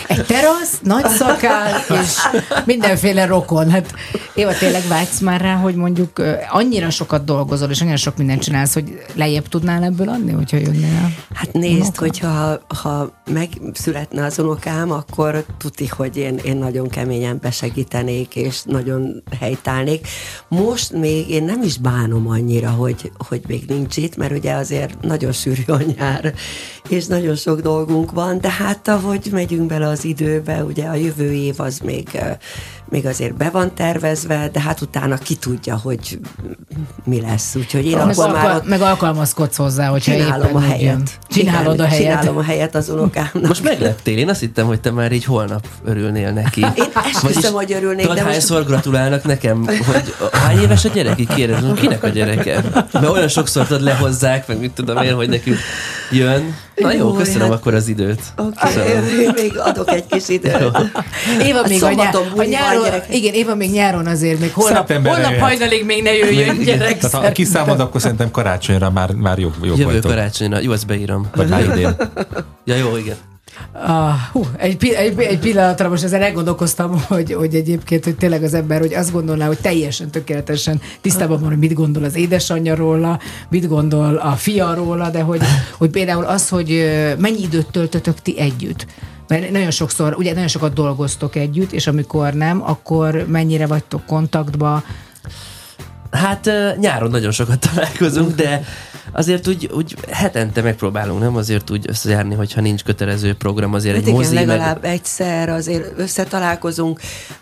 S3: Egy terasz, nagy szakál, és mindenféle rokon. Hát Éva, tényleg vágysz már rá, hogy mondjuk annyira sokat dolgozol, és annyira sok mindent csinálsz, hogy lejjebb tudnál ebből adni, hogyha jönnél?
S9: Hát nézd,
S3: Unoka.
S9: hogyha ha megszületne az unokám, akkor tuti, hogy én, én nagyon keményen besegítenék, és nagyon helytálnék. Most még én nem is bánom annyira, hogy, hogy még nincs itt, mert ugye azért nagyon sűrű a nyár, és nagyon sok dolgunk van, de hát ahogy megyünk bele az időbe, ugye a jövő év az még, még azért be van tervezve, de hát utána ki tudja, hogy mi lesz. Úgyhogy én
S3: Meg,
S9: akkor már
S3: alkal,
S9: ott
S3: meg alkalmazkodsz hozzá, hogyha
S9: csinálom
S3: éppen
S9: a
S3: úgy jön.
S9: helyet.
S3: Csinálod
S9: Igen,
S3: a helyet.
S9: Csinálom a helyet az unokámnak.
S10: Most megleptél, én azt hittem, hogy te már így holnap örülnél neki.
S9: Én esküszöm, hogy örülnék,
S10: Tudod,
S9: de most-
S10: hányszor gratulálnak nekem, hogy hány éves a gyerek? Így kérdezem, kinek a gyereke? Mert olyan sokszor tudod lehozzák, meg mit tudom én, hogy nekünk Jön. Na jó,
S9: Jó,
S10: köszönöm
S9: hát-
S10: akkor az időt.
S9: Oké, okay, még adok egy kis időt.
S3: Éva
S9: A
S3: még a,
S9: szombaton
S3: a
S9: buli van,
S3: nyáron,
S9: gyerekek.
S3: igen, Éva még nyáron azért, még holnap, holnap hajnalig még ne jöjjön gyerek.
S5: Tehát ha kiszámod, akkor szerintem karácsonyra már, már jobb, jobb
S10: Jövő
S5: vagytok.
S10: karácsonyra. Jó, ezt beírom.
S5: Vagy már idén.
S10: Ja, jó, igen.
S3: Ah, hú, egy, egy, egy pillanatra most ezen elgondolkoztam, hogy, hogy egyébként, hogy tényleg az ember, hogy azt gondolná, hogy teljesen tökéletesen tisztában van, hogy mit gondol az édesanyja róla, mit gondol a fia róla, de hogy, hogy például az, hogy mennyi időt töltötök ti együtt. Mert nagyon sokszor, ugye nagyon sokat dolgoztok együtt, és amikor nem, akkor mennyire vagytok kontaktba,
S10: Hát nyáron nagyon sokat találkozunk, de azért úgy, úgy hetente megpróbálunk, nem azért úgy összejárni, hogyha nincs kötelező program, azért
S9: Hát
S10: egy
S9: igen,
S10: mozi,
S9: legalább
S10: meg...
S9: egyszer azért összetalálkozunk,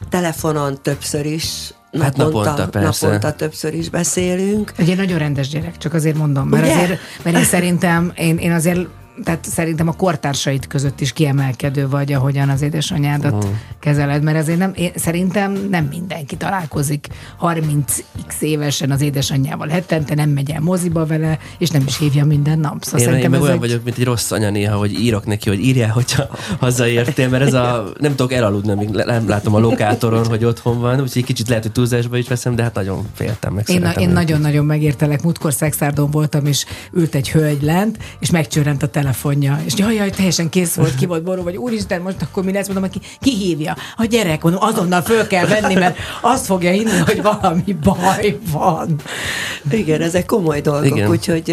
S9: telefonon többször is,
S10: Hát naponta, persze.
S9: naponta többször is beszélünk.
S3: Egy ilyen nagyon rendes gyerek, csak azért mondom, mert,
S9: Ugye?
S3: azért, mert én szerintem, én, én azért tehát szerintem a kortársait között is kiemelkedő vagy, ahogyan az édesanyádat
S10: Mhm.
S3: kezeled, mert azért nem, én, szerintem nem mindenki találkozik 30x évesen az édesanyjával hetente, nem megy el moziba vele, és nem is hívja minden nap. Szóval
S10: Én, én
S3: szerintem
S10: meg
S3: ez
S10: olyan
S3: egy-
S10: vagyok, mint egy rossz anya néha, hogy írok neki, hogy írjál, hogyha hazaértél, mert ez a, nem tudok elaludni, amíg nem látom a lokátoron, hogy otthon van, úgyhogy kicsit lehet, hogy túlzásba is veszem, de hát nagyon féltem meg.
S3: Én, én nagyon-nagyon megértelek. Múltkor Szexárdon voltam, és ült egy hölgy lent, és megcsörrent a telefonja. És jaj, jaj, teljesen kész volt, ki volt ború, vagy úristen, most akkor mi lesz? Mondom, ki, ki hívja? A gyerek, mondom, azonnal föl kell venni, mert azt fogja hinni, hogy valami baj van.
S9: Igen, ezek komoly dolgok,
S10: Igen.
S9: Úgyhogy,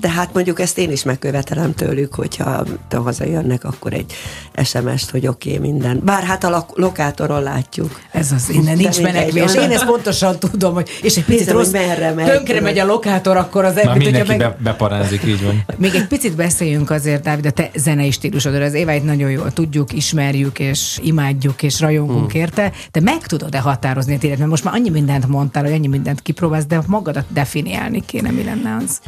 S9: de hát mondjuk ezt én is megkövetelem tőlük, hogyha te hazajönnek, akkor egy SMS-t, hogy oké, okay, minden. Bár hát a lak- lokátoron látjuk.
S3: Ez az innen, nincs menekvés. Én ezt pontosan tudom, hogy és egy picit
S9: Nézem,
S3: rossz,
S9: hogy merre megy,
S3: tönkre megy a lokátor, akkor az
S5: Már
S3: mint hogyha
S5: mindenki
S3: meg,
S5: be, beparázik, így van.
S3: Még egy picit beszéljünk azért, Dávid, a te zenei stílusodról. Az Éváit nagyon jól tudjuk, ismerjük, és imádjuk, és rajongunk
S10: Hmm.
S3: érte. De meg tudod-e határozni a tényleg? Mert most már annyi mindent mondtál, hogy annyi mindent kipróbálsz, de magadat definiálni kéne, mi lenne az.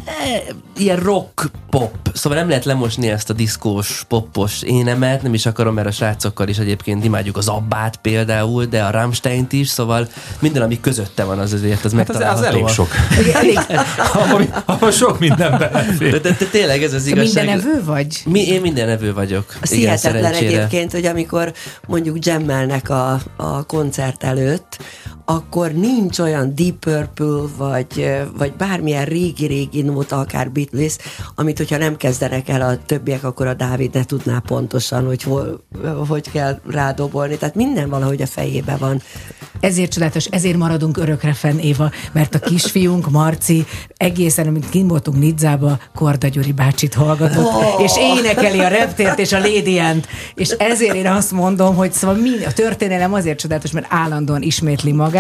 S10: ilyen rock pop, szóval nem lehet lemosni ezt a diszkós, popos énemet, nem is akarom, mert a srácokkal is egyébként imádjuk az Abbát például, de a Rammsteint is, szóval minden, ami közötte van, az azért, az
S5: Hát az,
S10: megtalálható.
S5: az elég
S10: a-
S5: sok.
S3: Elég,
S5: Ahol, ahol sok minden belefér.
S10: De, de, de tényleg ez az
S3: te
S10: igazság.
S3: minden evő vagy?
S10: Mi, én minden nevő vagyok.
S9: Az
S10: Igen,
S9: hihetetlen
S10: szerencsére.
S9: egyébként, hogy amikor mondjuk jammelnek a, a koncert előtt, akkor nincs olyan Deep Purple, vagy, vagy bármilyen régi-régi nóta, akár Beatles, amit hogyha nem kezdenek el a többiek, akkor a Dávid ne tudná pontosan, hogy hol, hogy kell rádobolni. Tehát minden valahogy a fejébe van.
S3: Ezért csodálatos, ezért maradunk örökre fenn, Éva, mert a kisfiunk, Marci, egészen, amint kint voltunk Nidzába, Korda Gyuri bácsit hallgatott, oh. és énekeli a reptért és a Lady Ant, és ezért én azt mondom, hogy szóval mi, a történelem azért csodálatos, mert állandóan ismétli magát,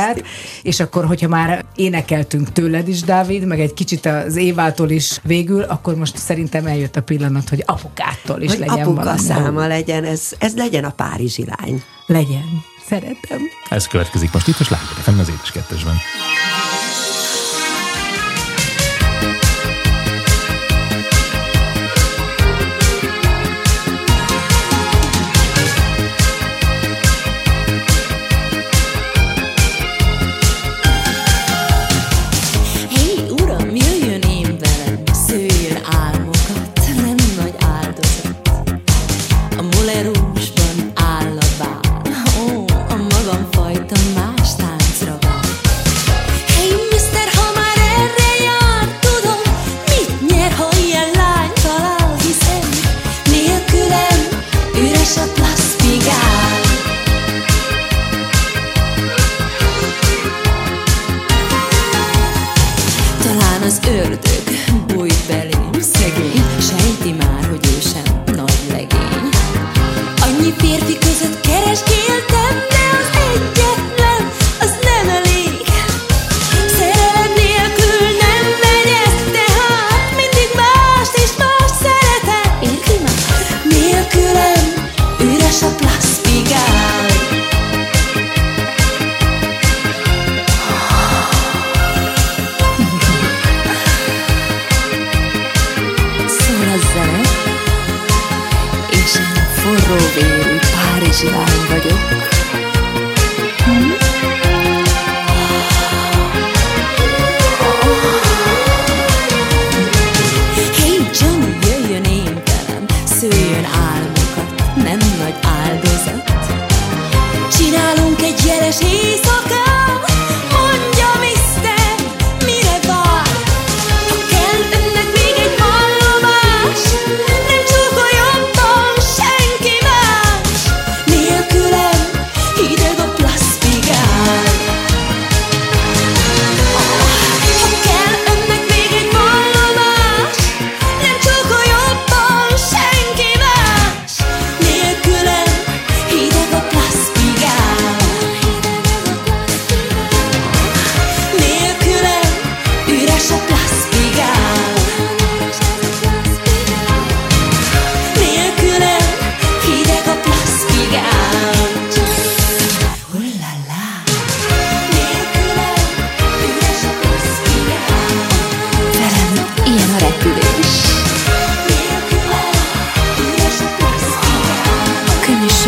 S3: és akkor, hogyha már énekeltünk tőled is, Dávid, meg egy kicsit az Évától is végül, akkor most szerintem eljött a pillanat, hogy apukától is
S9: Hogy
S3: legyen
S9: apuka
S3: valami.
S9: száma legyen, ez, ez legyen a Párizsi lány.
S3: Legyen. Szeretem.
S5: Ez következik most itt, és fenn az édes kettesben.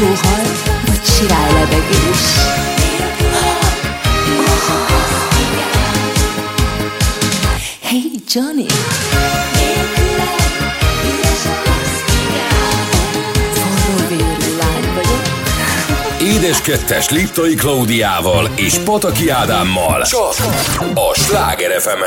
S12: sóhaj, vagy sirály lebegés. Hey Johnny!
S1: 2-es Liptai Klaudiával és Pataki Ádámmal. Csak a Sláger fm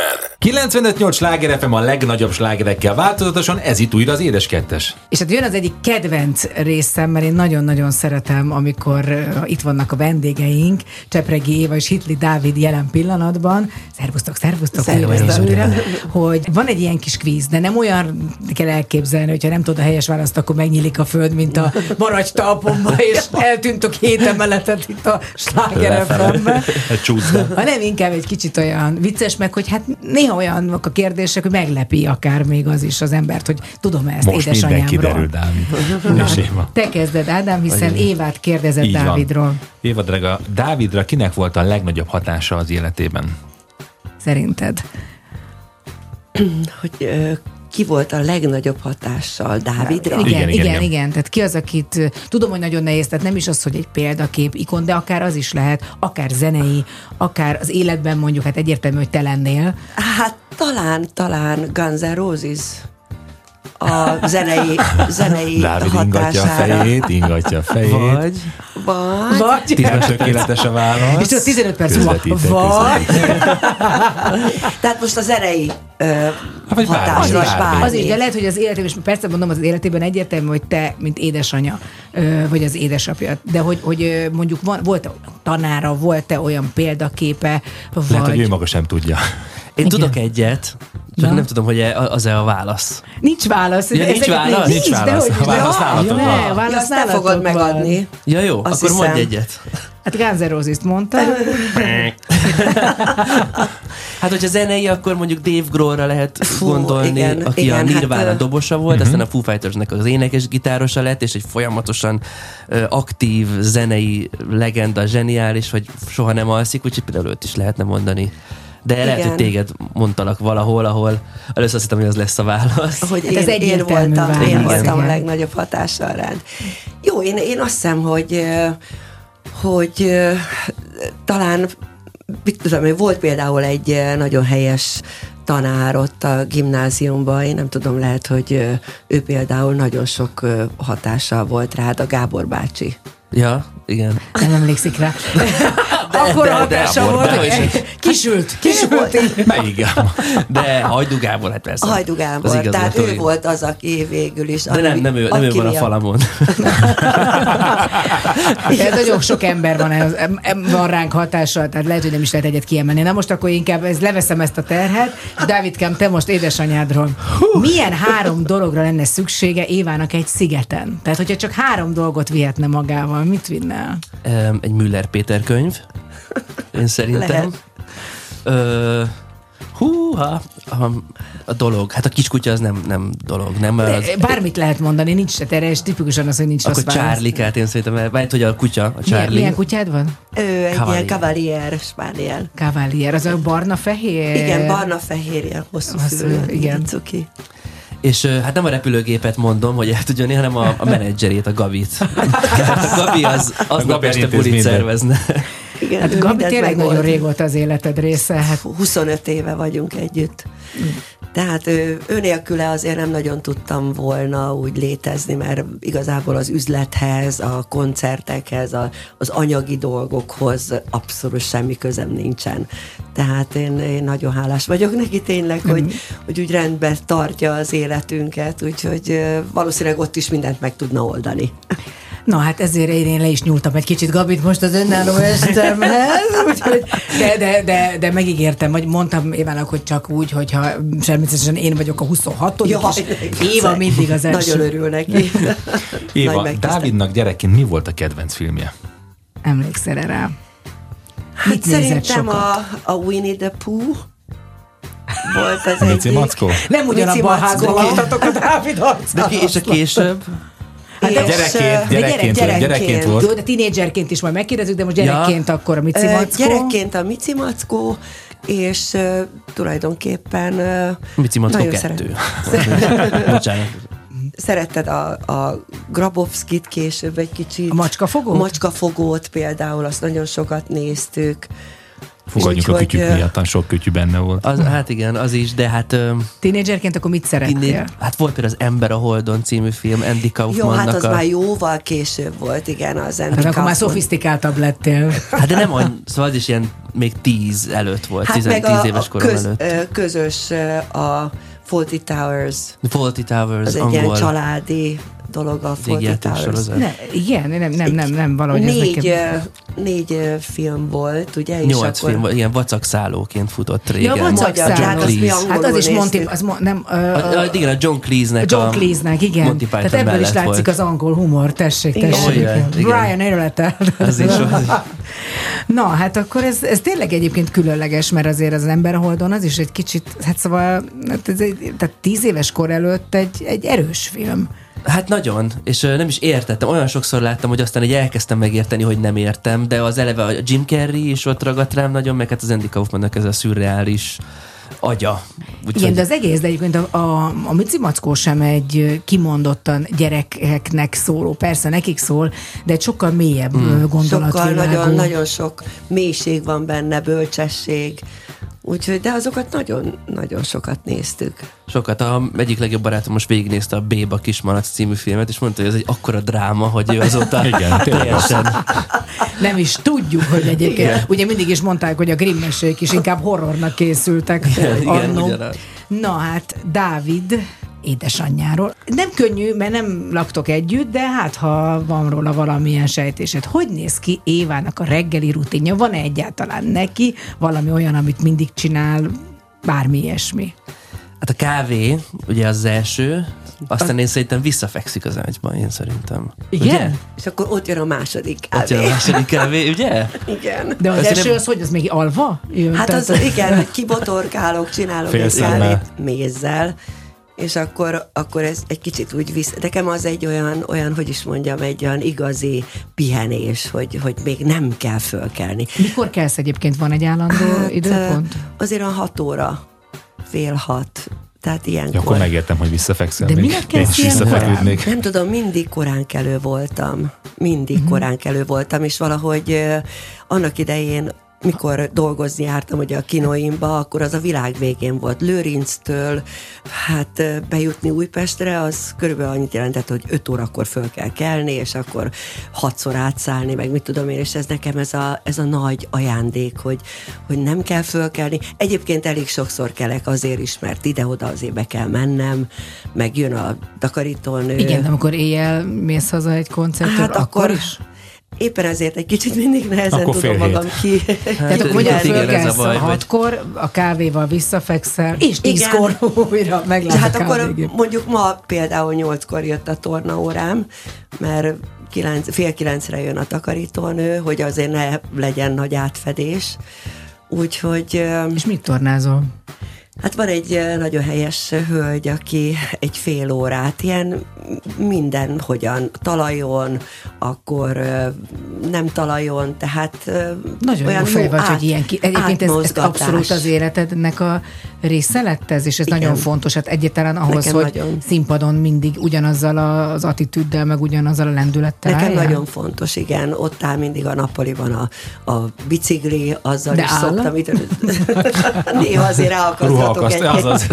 S2: 95-8 Sláger FM a legnagyobb slágerekkel változatosan, ez itt újra az Édes Kettes.
S3: És hát jön az egyik kedvenc részem, mert én nagyon-nagyon szeretem, amikor eh, itt vannak a vendégeink, Csepregi Éva és Hitli Dávid jelen pillanatban. Szervusztok, szervusztok,
S9: szervusztok
S3: újra, hogy van egy ilyen kis kvíz, de nem olyan kell elképzelni, hogyha nem tudod a helyes választ, akkor megnyílik a föld, mint a maradj talpomba, és eltűntök héten emeletet itt a Sláger hanem inkább egy kicsit olyan vicces, meg hogy hát néha olyanok a kérdések, hogy meglepi akár még az is az embert, hogy tudom ezt
S2: Most
S3: édesanyámról.
S2: kiderül, Dávid.
S3: Te kezded, Ádám, hiszen Évát kérdezett
S2: Így van.
S3: Dávidról.
S2: Éva drága, Dávidra kinek volt a legnagyobb hatása az életében?
S3: Szerinted?
S9: Hogy ö, ki volt a legnagyobb hatással Dávidra?
S3: Igen, igen, igen,
S2: igen.
S3: igen. Tehát ki az, akit tudom, hogy nagyon nehéz, tehát nem is az, hogy egy példakép, ikon, de akár az is lehet, akár zenei, akár az életben mondjuk, hát egyértelmű, hogy te lennél.
S9: Hát talán, talán Guns N' Roses a zenei, zenei
S2: Dávid ingatja a fejét, ingatja a fejét.
S10: Vagy
S9: Vagy,
S3: Vagy,
S2: Nem tökéletes a válasz.
S3: és tudod, 15 perc múlva, vagy,
S9: tehát most a zenei ö,
S2: vagy
S9: hatásra
S2: bármi.
S9: bármi.
S3: Az is, de lehet, hogy az életében, és persze mondom, az életében egyértelmű, hogy te, mint édesanyja, ö, vagy az édesapja, de hogy, hogy mondjuk van, volt tanára, volt-e olyan példaképe, vagy...
S2: Lehet, hogy ő maga sem tudja.
S10: Én
S3: Igen.
S10: tudok egyet, csak
S3: Na.
S10: nem tudom, hogy az-e a válasz.
S3: Nincs válasz.
S10: Ja, nincs
S3: egy-
S10: válasz?
S3: Nincs,
S2: Nincs válasz.
S3: De,
S2: válasz nálatok
S3: ne,
S2: van.
S3: a válasz
S9: Azt nem
S3: nálatok
S9: fogod
S3: van.
S9: megadni.
S10: Ja jó,
S9: Azt
S10: akkor mondj
S9: hiszem.
S10: egyet.
S3: Hát Roses-t mondta.
S10: Hát, hogyha zenei, akkor mondjuk Dave Grohlra lehet
S9: Fú,
S10: gondolni,
S9: igen,
S10: aki
S9: igen,
S10: a Nirvana
S9: hát,
S10: dobosa volt, aztán a Foo Fightersnek az énekes gitárosa lett, és egy folyamatosan ö, aktív zenei legenda, zseniális, hogy soha nem alszik, úgyhogy például őt is lehetne mondani. De lehet,
S9: Igen.
S10: hogy téged mondtalak valahol, ahol először azt hittem, hogy az lesz a válasz.
S9: hogy
S3: Hát
S9: én,
S3: ez
S9: én
S3: egyértelmű
S9: voltam,
S3: válasz,
S9: én voltam a legnagyobb hatással rád. Jó, én, én azt hiszem, hogy, hogy talán, mit tudom, hogy volt például egy nagyon helyes tanár ott a gimnáziumban, én nem tudom, lehet, hogy ő például nagyon sok hatással volt rád, a Gábor bácsi.
S10: Ja, igen.
S3: Nem emlékszik rá. Akkor
S10: de- de
S3: hatása
S10: Gábor,
S3: volt,
S10: de
S3: hogy
S10: hogy-
S3: kisült, kisült.
S2: Melyik Gábor?
S10: De Hajdú Gábor, hát persze.
S9: Hajdu
S10: Az
S9: Gábor,
S10: igazgató,
S9: tehát ő volt az, aki végül is...
S10: De nem, nem ő, nem ő
S9: aki
S10: van a falamon.
S3: De nagyon sok ember van, ez, van ránk hatással, tehát lehet, hogy nem is lehet egyet kiemelni. Na most akkor inkább ez, leveszem ezt a terhet, és Dávidkám, te most édesanyádról. Milyen három dologra lenne szüksége Évának egy szigeten? Tehát, hogyha csak három dolgot vihetne magával, mit vinne
S10: Egy Müller Péter könyv, én szerintem.
S9: Lehet.
S10: Ö, húha, a, a dolog. Hát a kiskutya az nem, nem dolog, nem?
S3: De
S10: Az,
S3: bármit lehet mondani, nincs se tere, és tipikusan az, hogy nincs
S10: akkor. Charlie-kát én szerintem, mert hogy a kutya, a
S3: Milyen,
S10: Charlie.
S3: milyen kutyád van?
S9: Ő egy
S10: Cavalier.
S9: ilyen cavalier, spániel.
S3: Cavalier, az a barna-fehér?
S9: Igen, barna-fehér, ilyen hosszú
S3: Hosszú,
S9: fülű,
S3: igen.
S9: cuki.
S10: És hát nem a repülőgépet mondom, hogy el tudjon, hanem a, a menedzserét, a Gabit. a Gabi az, az
S2: Gabi
S10: nap este bulit szervezne.
S9: Igen,
S3: Hát Gabi tényleg
S9: megvolt.
S3: nagyon régóta az életed része. Hát
S9: 25 éve vagyunk együtt. Tehát ő, ő nélküle azért nem nagyon tudtam volna úgy létezni, mert igazából az üzlethez, a koncertekhez, a, az anyagi dolgokhoz abszolút semmi közem nincsen. Tehát én, én nagyon hálás vagyok neki tényleg, hogy, hogy úgy rendben tartja az életünket, úgyhogy valószínűleg ott is mindent meg tudna oldani.
S3: Na hát ezért én, én le is nyúltam egy kicsit Gabit most az önálló estemhez, úgyhogy, de, de, de, de megígértem, vagy mondtam Évának, hogy csak úgy, hogyha természetesen én vagyok a 26
S9: Jaj,
S3: és Éva mindig az első.
S9: Nagyon örül neki.
S2: Éva,
S9: Nagy.
S2: Dávidnak gyerekként mi volt a kedvenc filmje?
S3: Emlékszel rá?
S9: Hát
S3: Mit
S9: szerintem a, a Winnie the Pooh volt az
S2: A Mici
S9: egyik.
S2: Mackó?
S3: Nem ugyanabban a házban laktatok a Dávid
S10: De ki, és a később?
S3: Hát
S2: Gyerekként, gyerekként,
S9: gyerek-
S2: gyerekként volt.
S3: Jó, de tinédzserként is majd megkérdezzük, de most gyerekként akkor a Mici Mackó.
S9: Gyerekként a Mici Mackó, és uh, tulajdonképpen uh,
S10: Mici Mackó
S9: nagyon
S10: kettő.
S9: szeret-
S10: Bocsánat.
S9: szeretted a, a Grabowskit később egy kicsit.
S3: A macskafogót?
S9: A macskafogót például, azt nagyon sokat néztük.
S2: Fogadjuk a kütyük
S9: ö,
S2: miatt, sok kütyű benne volt.
S10: Az, hát igen, az is, de hát...
S3: Tínédzserként akkor mit szerettél?
S10: Inné, hát volt például az Ember a Holdon című film, Andy
S9: Jó,
S10: Kaufmannak
S9: hát az
S10: a...
S9: már jóval később volt, igen, az Andy
S3: Hát akkor már szofisztikáltabb lettél.
S10: Hát de nem olyan, szóval az is ilyen még tíz előtt volt,
S9: Hát
S10: tizen,
S9: meg
S10: tíz
S9: a,
S10: éves korom
S9: köz,
S10: előtt.
S9: közös a Fawlty Towers,
S10: Fawlty Towers,
S9: az egy
S10: angol.
S9: ilyen családi dolog a Towers.
S10: sorozat.
S3: Ne, igen, nem, nem, nem, nem, valahogy ez
S9: Négy,
S3: nekem...
S9: ö, négy film volt, ugye?
S10: Nyolc
S9: akkor-
S10: film, volt, ilyen vacakszállóként futott
S3: Ja,
S10: régen.
S3: Vacak
S9: Magyar,
S3: Szálló.
S9: hát
S3: Hát az is Monty, az mo- nem, ö,
S10: A, a, igen, a John Cleese-nek
S3: John
S10: a
S3: Cleese-nek, igen.
S10: Monty Python
S3: Tehát ebből is látszik
S10: volt.
S3: az angol humor, tessék,
S9: Igen.
S3: tessék.
S10: Igen.
S3: Brian
S10: is, az is.
S3: Na, hát akkor ez, ez tényleg egyébként különleges, mert azért az ember holdon az is egy kicsit, hát szóval, hát ez egy, tehát tíz éves kor előtt egy, egy erős film.
S10: Hát nagyon, és nem is értettem. Olyan sokszor láttam, hogy aztán egy elkezdtem megérteni, hogy nem értem, de az eleve a Jim Carrey is ott ragadt rám nagyon, meg hát az Andy Kaufmannak ez a szürreális agya. Úgyhogy
S3: Igen, de az egész, de egyébként a, a, a Mici Mackó sem egy kimondottan gyerekeknek szóló, persze nekik szól, de egy sokkal mélyebb mm.
S9: Sokkal
S3: gondolatvilágú.
S9: nagyon, nagyon sok mélység van benne, bölcsesség. Úgyhogy, de azokat nagyon, nagyon sokat néztük.
S10: sokat. A egyik legjobb barátom most végignézte a Béba Kismalac című filmet, és mondta, hogy ez egy akkora dráma, hogy ő azóta
S2: Igen,
S10: teljesen
S3: Nem is tudjuk, hogy egyébként. Ugye mindig is mondták, hogy a Grimm-mesék is inkább horrornak készültek
S10: igen,
S3: annó.
S10: ugyanaz.
S3: Na hát, Dávid édesanyjáról. Nem könnyű, mert nem laktok együtt, de hát ha van róla valamilyen sejtésed. Hogy néz ki Évának a reggeli rutinja? Van-e egyáltalán neki valami olyan, amit mindig csinál, bármi ilyesmi?
S10: Hát a kávé, ugye az, az első, aztán én szerintem visszafekszik az ágyban, én szerintem.
S3: Igen?
S10: Ugye?
S9: És akkor ott jön a második
S10: Ott
S9: kávé.
S10: jön a második kávé, ugye?
S9: Igen.
S3: De az
S10: Ezt
S3: első
S10: nem-
S3: az, hogy az még alva? Jön,
S9: Hát
S3: Tehát-
S9: az, igen, hogy kibotorkálok, csinálok
S2: Fél
S9: egy kávét mézzel, és akkor, akkor ez egy kicsit úgy visz. Nekem az egy olyan, olyan, hogy is mondjam, egy olyan igazi pihenés, hogy, hogy még nem kell fölkelni.
S3: Mikor kelsz egyébként? Van egy állandó
S9: Hát,
S3: időpont?
S9: Azért a hat óra, fél hat. Tehát ilyenkor.
S2: Ja, akkor megértem, hogy visszafekszel.
S3: De minek
S2: is
S3: ilyen
S2: visszafeküdnék.
S9: Nem tudom, mindig korán kelő voltam. Mindig uh-huh. korán kelő voltam, és valahogy annak idején mikor dolgozni jártam ugye a kinoimba, akkor az a világ végén volt. Lőrinctől hát bejutni Újpestre, az körülbelül annyit jelentett, hogy 5 órakor föl kell kelni, és akkor hatszor átszállni, meg mit tudom én, és ez nekem ez a, ez a nagy ajándék, hogy, hogy nem kell fölkelni. Egyébként elég sokszor kelek azért is, mert ide-oda azért be kell mennem, meg jön a takarítónő.
S3: Igen, de amikor éjjel mész haza egy koncertről,
S9: Hát
S3: akkor,
S9: akkor
S3: is?
S9: Éppen ezért egy kicsit mindig nehezen
S2: Akkor
S9: tudom magam ki.
S3: Tehát akkor mondjuk fölkelsz a hatkor, a kávéval visszafekszel, és tízkor újra meglát
S9: De hát
S3: a
S9: akkor mondjuk ma például nyolckor jött a tornaórám, mert kilenc, fél kilencre jön a takarítónő, hogy azért ne legyen nagy átfedés. Úgyhogy
S3: És mit tornázol?
S9: Hát van egy ö, nagyon helyes hölgy, aki egy fél órát ilyen mindenhogyan, talajon, akkor ö, nem talajon, tehát ö,
S3: Nagyon
S9: olyan
S3: jó fej vagy,
S9: át-
S3: hogy ilyen ki... Egyébként ez, ez abszolút az életednek a része lett ez, és ez
S9: Igen.
S3: nagyon fontos. Hát egyáltalán ahhoz,
S9: Nekem
S3: hogy
S9: nagyon.
S3: színpadon mindig ugyanazzal a- az attitűddel, meg ugyanazzal a lendülettel
S9: Nekem
S3: álljál?
S9: nagyon fontos, igen. Ott áll mindig a nappaliban a, a bicikli, azzal
S3: De
S9: is
S3: áll?
S9: szoktam. Itt, néha azért ráakasztatok Egy
S2: azaz.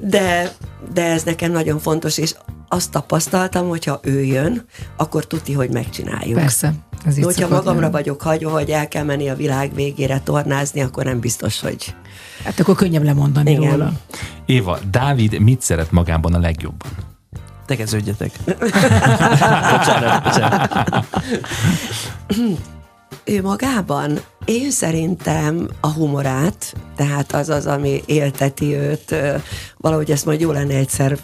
S9: de, de ez nekem nagyon fontos, és azt tapasztaltam, hogyha ő jön, akkor tuti, hogy megcsináljuk.
S3: Persze. Ez így
S9: De hogyha magamra
S3: lenni.
S9: vagyok hagyva, hogy el kell menni a világ végére tornázni, akkor nem biztos, hogy
S3: Hát akkor könnyebb lemondani
S9: Igen.
S3: róla.
S2: Éva, Dávid mit szeret magában a legjobban?
S10: Tegeződjetek. bocsánat, bocsánat.
S9: Ő magában, én szerintem a humorát, tehát az az, ami élteti őt, valahogy ezt majd jó lenne egyszer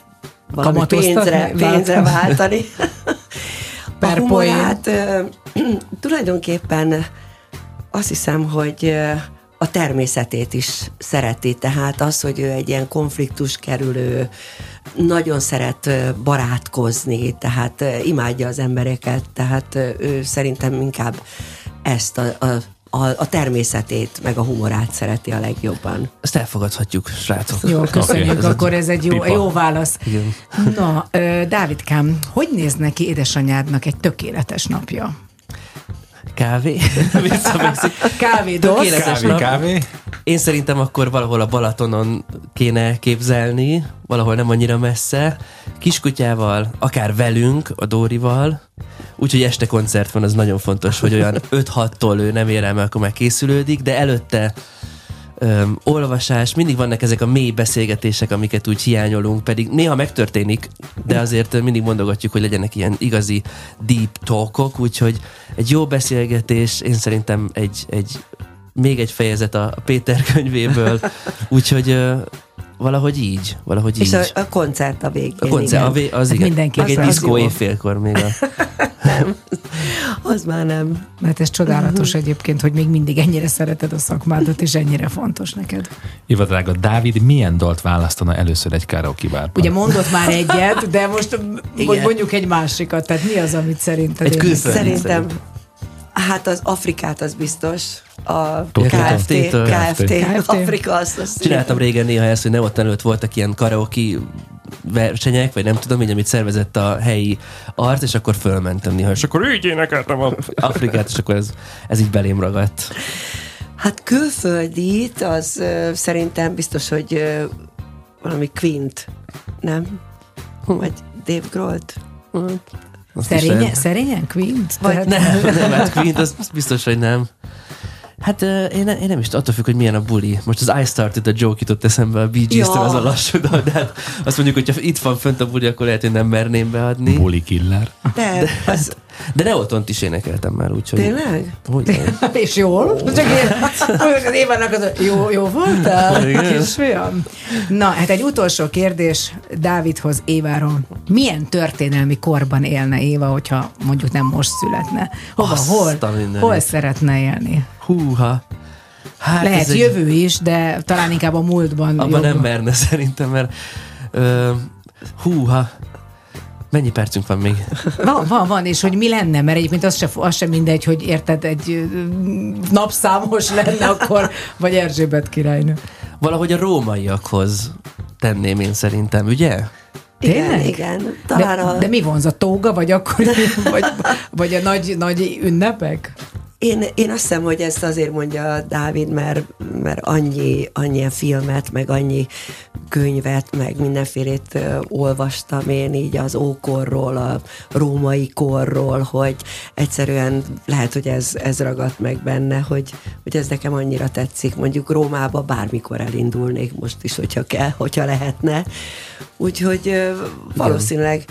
S9: valami pénzre, pénzre
S3: Váltani?
S9: a humorát tulajdonképpen azt hiszem, hogy a természetét is szereti, tehát az, hogy ő egy ilyen konfliktus kerülő, nagyon szeret barátkozni, tehát imádja az embereket, tehát ő szerintem inkább ezt a, a, a, a természetét, meg a humorát szereti a legjobban.
S10: Ezt elfogadhatjuk, srácok.
S3: Jó, köszönjük,
S2: egy
S3: akkor ez egy jó,
S2: pipa.
S3: jó válasz.
S10: Igen.
S3: Na, ö, Dávidkám, hogy néz neki édesanyádnak egy tökéletes napja?
S10: Kávé. Visszamegyek.
S3: Kávé, dosz.
S10: Tökéletes
S2: Kávé,
S10: nap.
S2: kávé.
S10: Én szerintem akkor valahol a Balatonon kéne képzelni, valahol nem annyira messze, kiskutyával, akár velünk, a Dórival, úgyhogy este koncert van, az nagyon fontos, hogy olyan 5-6-tól ő nem ér el, mert akkor már készülődik, de előtte öm, olvasás, mindig vannak ezek a mély beszélgetések, amiket úgy hiányolunk, pedig néha megtörténik, de azért mindig mondogatjuk, hogy legyenek ilyen igazi deep talkok, úgyhogy egy jó beszélgetés, én szerintem egy, egy még egy fejezet a Péter könyvéből, úgyhogy valahogy így, valahogy
S9: És
S10: így.
S9: a, a koncert a végén.
S10: A koncert, a vé- az
S3: Hát
S10: igen.
S3: mindenki
S10: Meg egy diszkó éjfélkor még a...
S9: Az már nem.
S3: Mert ez csodálatos egyébként, hogy még mindig ennyire szereted a szakmádat, és ennyire fontos neked.
S2: Iva drága, Dávid milyen dalt választana először egy karaoke bárban?
S3: Ugye mondott már egyet, de most
S9: Igen.
S3: mondjuk egy másikat. Tehát mi az, amit szerinted
S10: Egy külföldi.
S9: Szerintem, hát az Afrikát az biztos. A KFT. KFT,
S3: KFT.
S9: Afrika azt, azt
S10: Csináltam régen néha ezt, hogy nem ott előtt voltak ilyen karaoke versenyek, vagy nem tudom, így, amit szervezett a helyi art, és akkor fölmentem néha, és akkor így énekeltem a Afrikát, és akkor ez, ez így belém ragadt.
S9: Hát külföldit, az ö, szerintem biztos, hogy ö, valami Quint, nem? Vagy Dave Grohl-t.
S3: Szerényen, szerényen Quint?
S9: Vagy
S3: Tehát-
S10: Nem, nem, hát Queen, az biztos, hogy nem. Hát én, én nem is attól függ, hogy milyen a buli. Most az I Started a Joke jutott eszembe a Bee Gees-től,
S9: Ja.
S10: az a lassú dal, de hát azt mondjuk, hogyha itt van fönt a buli, akkor lehet, hogy nem merném beadni.
S2: Bully killer.
S9: De, az
S10: De ne otthont is énekeltem már, úgyhogy...
S9: tényleg?
S10: Hogy?
S3: És jól? Csak mondjuk az Évának az, jó, jó voltál, kisfiam? Na, hát egy utolsó kérdés Dávidhoz, Éváról. Milyen történelmi korban élne Éva, hogyha mondjuk nem most születne? Hova,
S10: Azt
S3: hol, hol szeretne élni?
S10: Húha. Hát
S3: Lehet
S10: ez egy-
S3: jövő is, de talán inkább a múltban.
S10: Abban
S3: jobb.
S10: nem merne szerintem, mert ö, húha. Mennyi percünk van még?
S3: Van, van, van, és hogy mi lenne, mert egyébként az se, az sem mindegy, hogy érted, egy napszámos lenne akkor, vagy Erzsébet királynő.
S10: Valahogy a rómaiakhoz tenném én szerintem, ugye?
S9: Igen,
S3: Tényleg?
S9: igen. Talán
S3: De,
S9: a,
S3: de mi vonz a tóga, vagy akkor, vagy, vagy a nagy, nagy ünnepek?
S9: Én, én azt hiszem, hogy ezt azért mondja Dávid, mert, mert annyi, annyi filmet, meg annyi könyvet, meg mindenfélét olvastam én így az ókorról, a római korról, hogy egyszerűen lehet, hogy ez, ez ragadt meg benne, hogy, hogy ez nekem annyira tetszik. Mondjuk Rómába bármikor elindulnék most is, hogyha kell, hogyha lehetne. Úgyhogy valószínűleg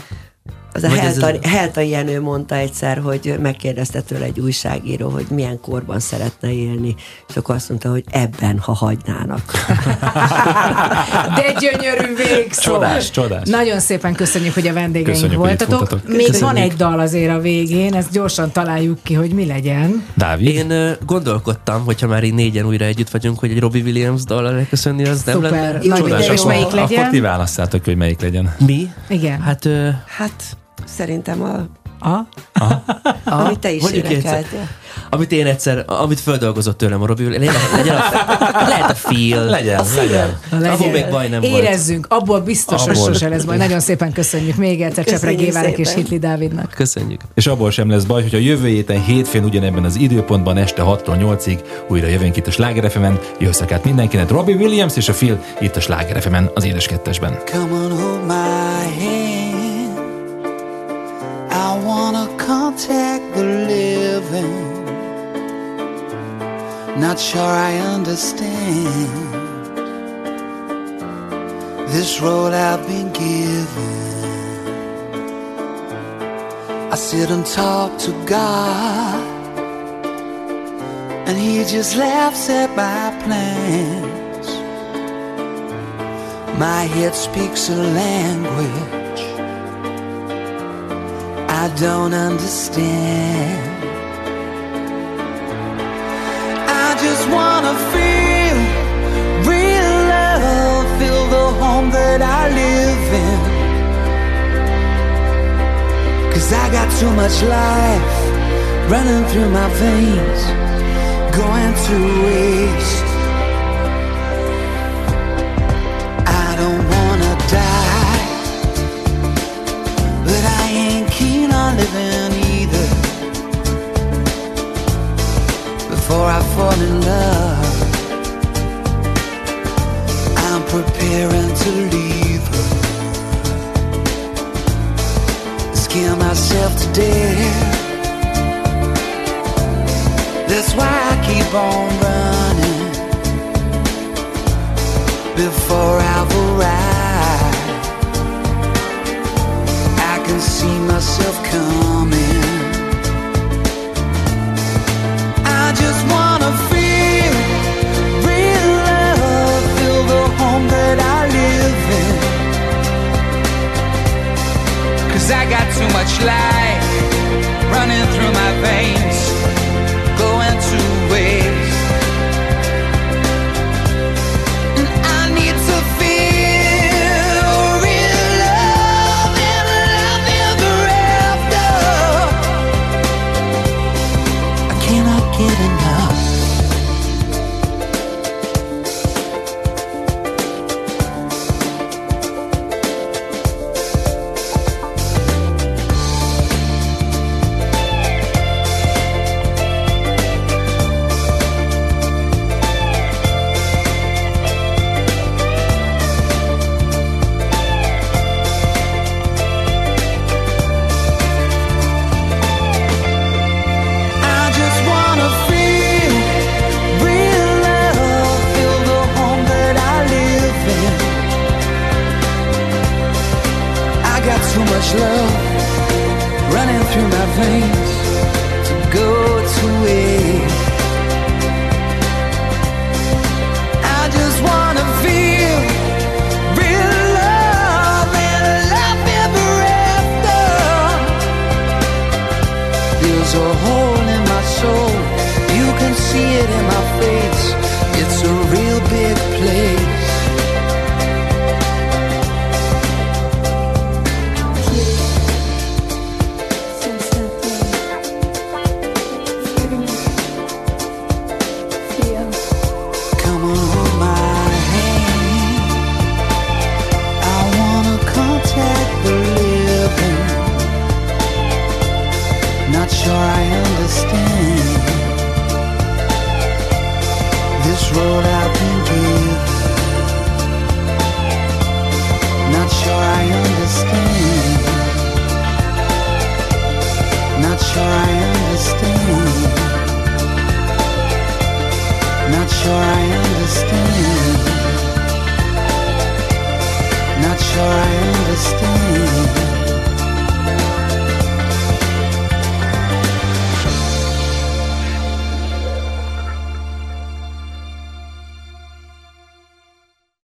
S9: az a
S10: ez
S9: Helta, Helta Jenő mondta egyszer, hogy megkérdezte tőle egy újságíró, hogy milyen korban szeretne élni, és akkor azt mondta, hogy ebben, ha hagynának.
S3: De gyönyörű végszó.
S2: Csodás, csodás.
S3: Nagyon szépen köszönjük, hogy a vendégeink
S2: Köszönjük, hogy itt
S3: voltatok. Még
S10: Köszönjük.
S3: van egy dal azért a végén, ezt gyorsan találjuk ki, hogy mi legyen.
S2: Dávid?
S10: Én gondolkodtam, hogyha már így négyen újra együtt vagyunk, hogy egy Robbie Williams dallal elköszönni, az nem
S3: Szuper.
S10: lenne?
S3: Nagyon
S2: Csodás,
S3: jó, és
S2: akkor,
S3: melyik legyen?
S2: akkor ti választátok, hogy melyik legyen.
S10: Mi?
S3: Igen.
S10: Hát, ö,
S9: Hát szerintem a,
S3: A?
S9: amit te is
S10: Mondjuk egyszer.
S9: énekeltél.
S10: amit én egyszer, amit földolgozott tőlem a Robbie Williams, legyen, legyen a, lehet a feel.
S2: Legyen, legyen.
S3: Legyen.
S10: Abból még baj nem volt.
S3: Érezzünk, abból biztos, hogy sose lesz baj. Nagyon szépen köszönjük még egyszer Csepreg
S9: Köszönjük
S3: Évának és. Hitli Dávidnak.
S10: Köszönjük.
S2: És abból sem lesz baj, hogy a jövő héten hétfőn ugyanebben az időpontban este 6-tól 8-ig újra jövünk itt a Sláger FM-en. Jó éjszakát mindenkinek. Robbie Williams és a Phil itt a Sláger FM-en az édes kettesben.
S8: Come on, hold my hand. Contact the living. Not sure I understand this role I've been given. I sit and talk to God, and He just laughs at my plans. My head speaks a language I don't understand. I just wanna feel real love, feel the home that I live in. Cause I got too much life running through my veins, going to waste. I don't keen on living either. before I fall in love. I'm preparing to leave her. Scare myself to death. That's why I keep on running before I've arrived. See myself coming. I just wanna feel real love, feel the home that I live in. Cause I got too much life running through my veins,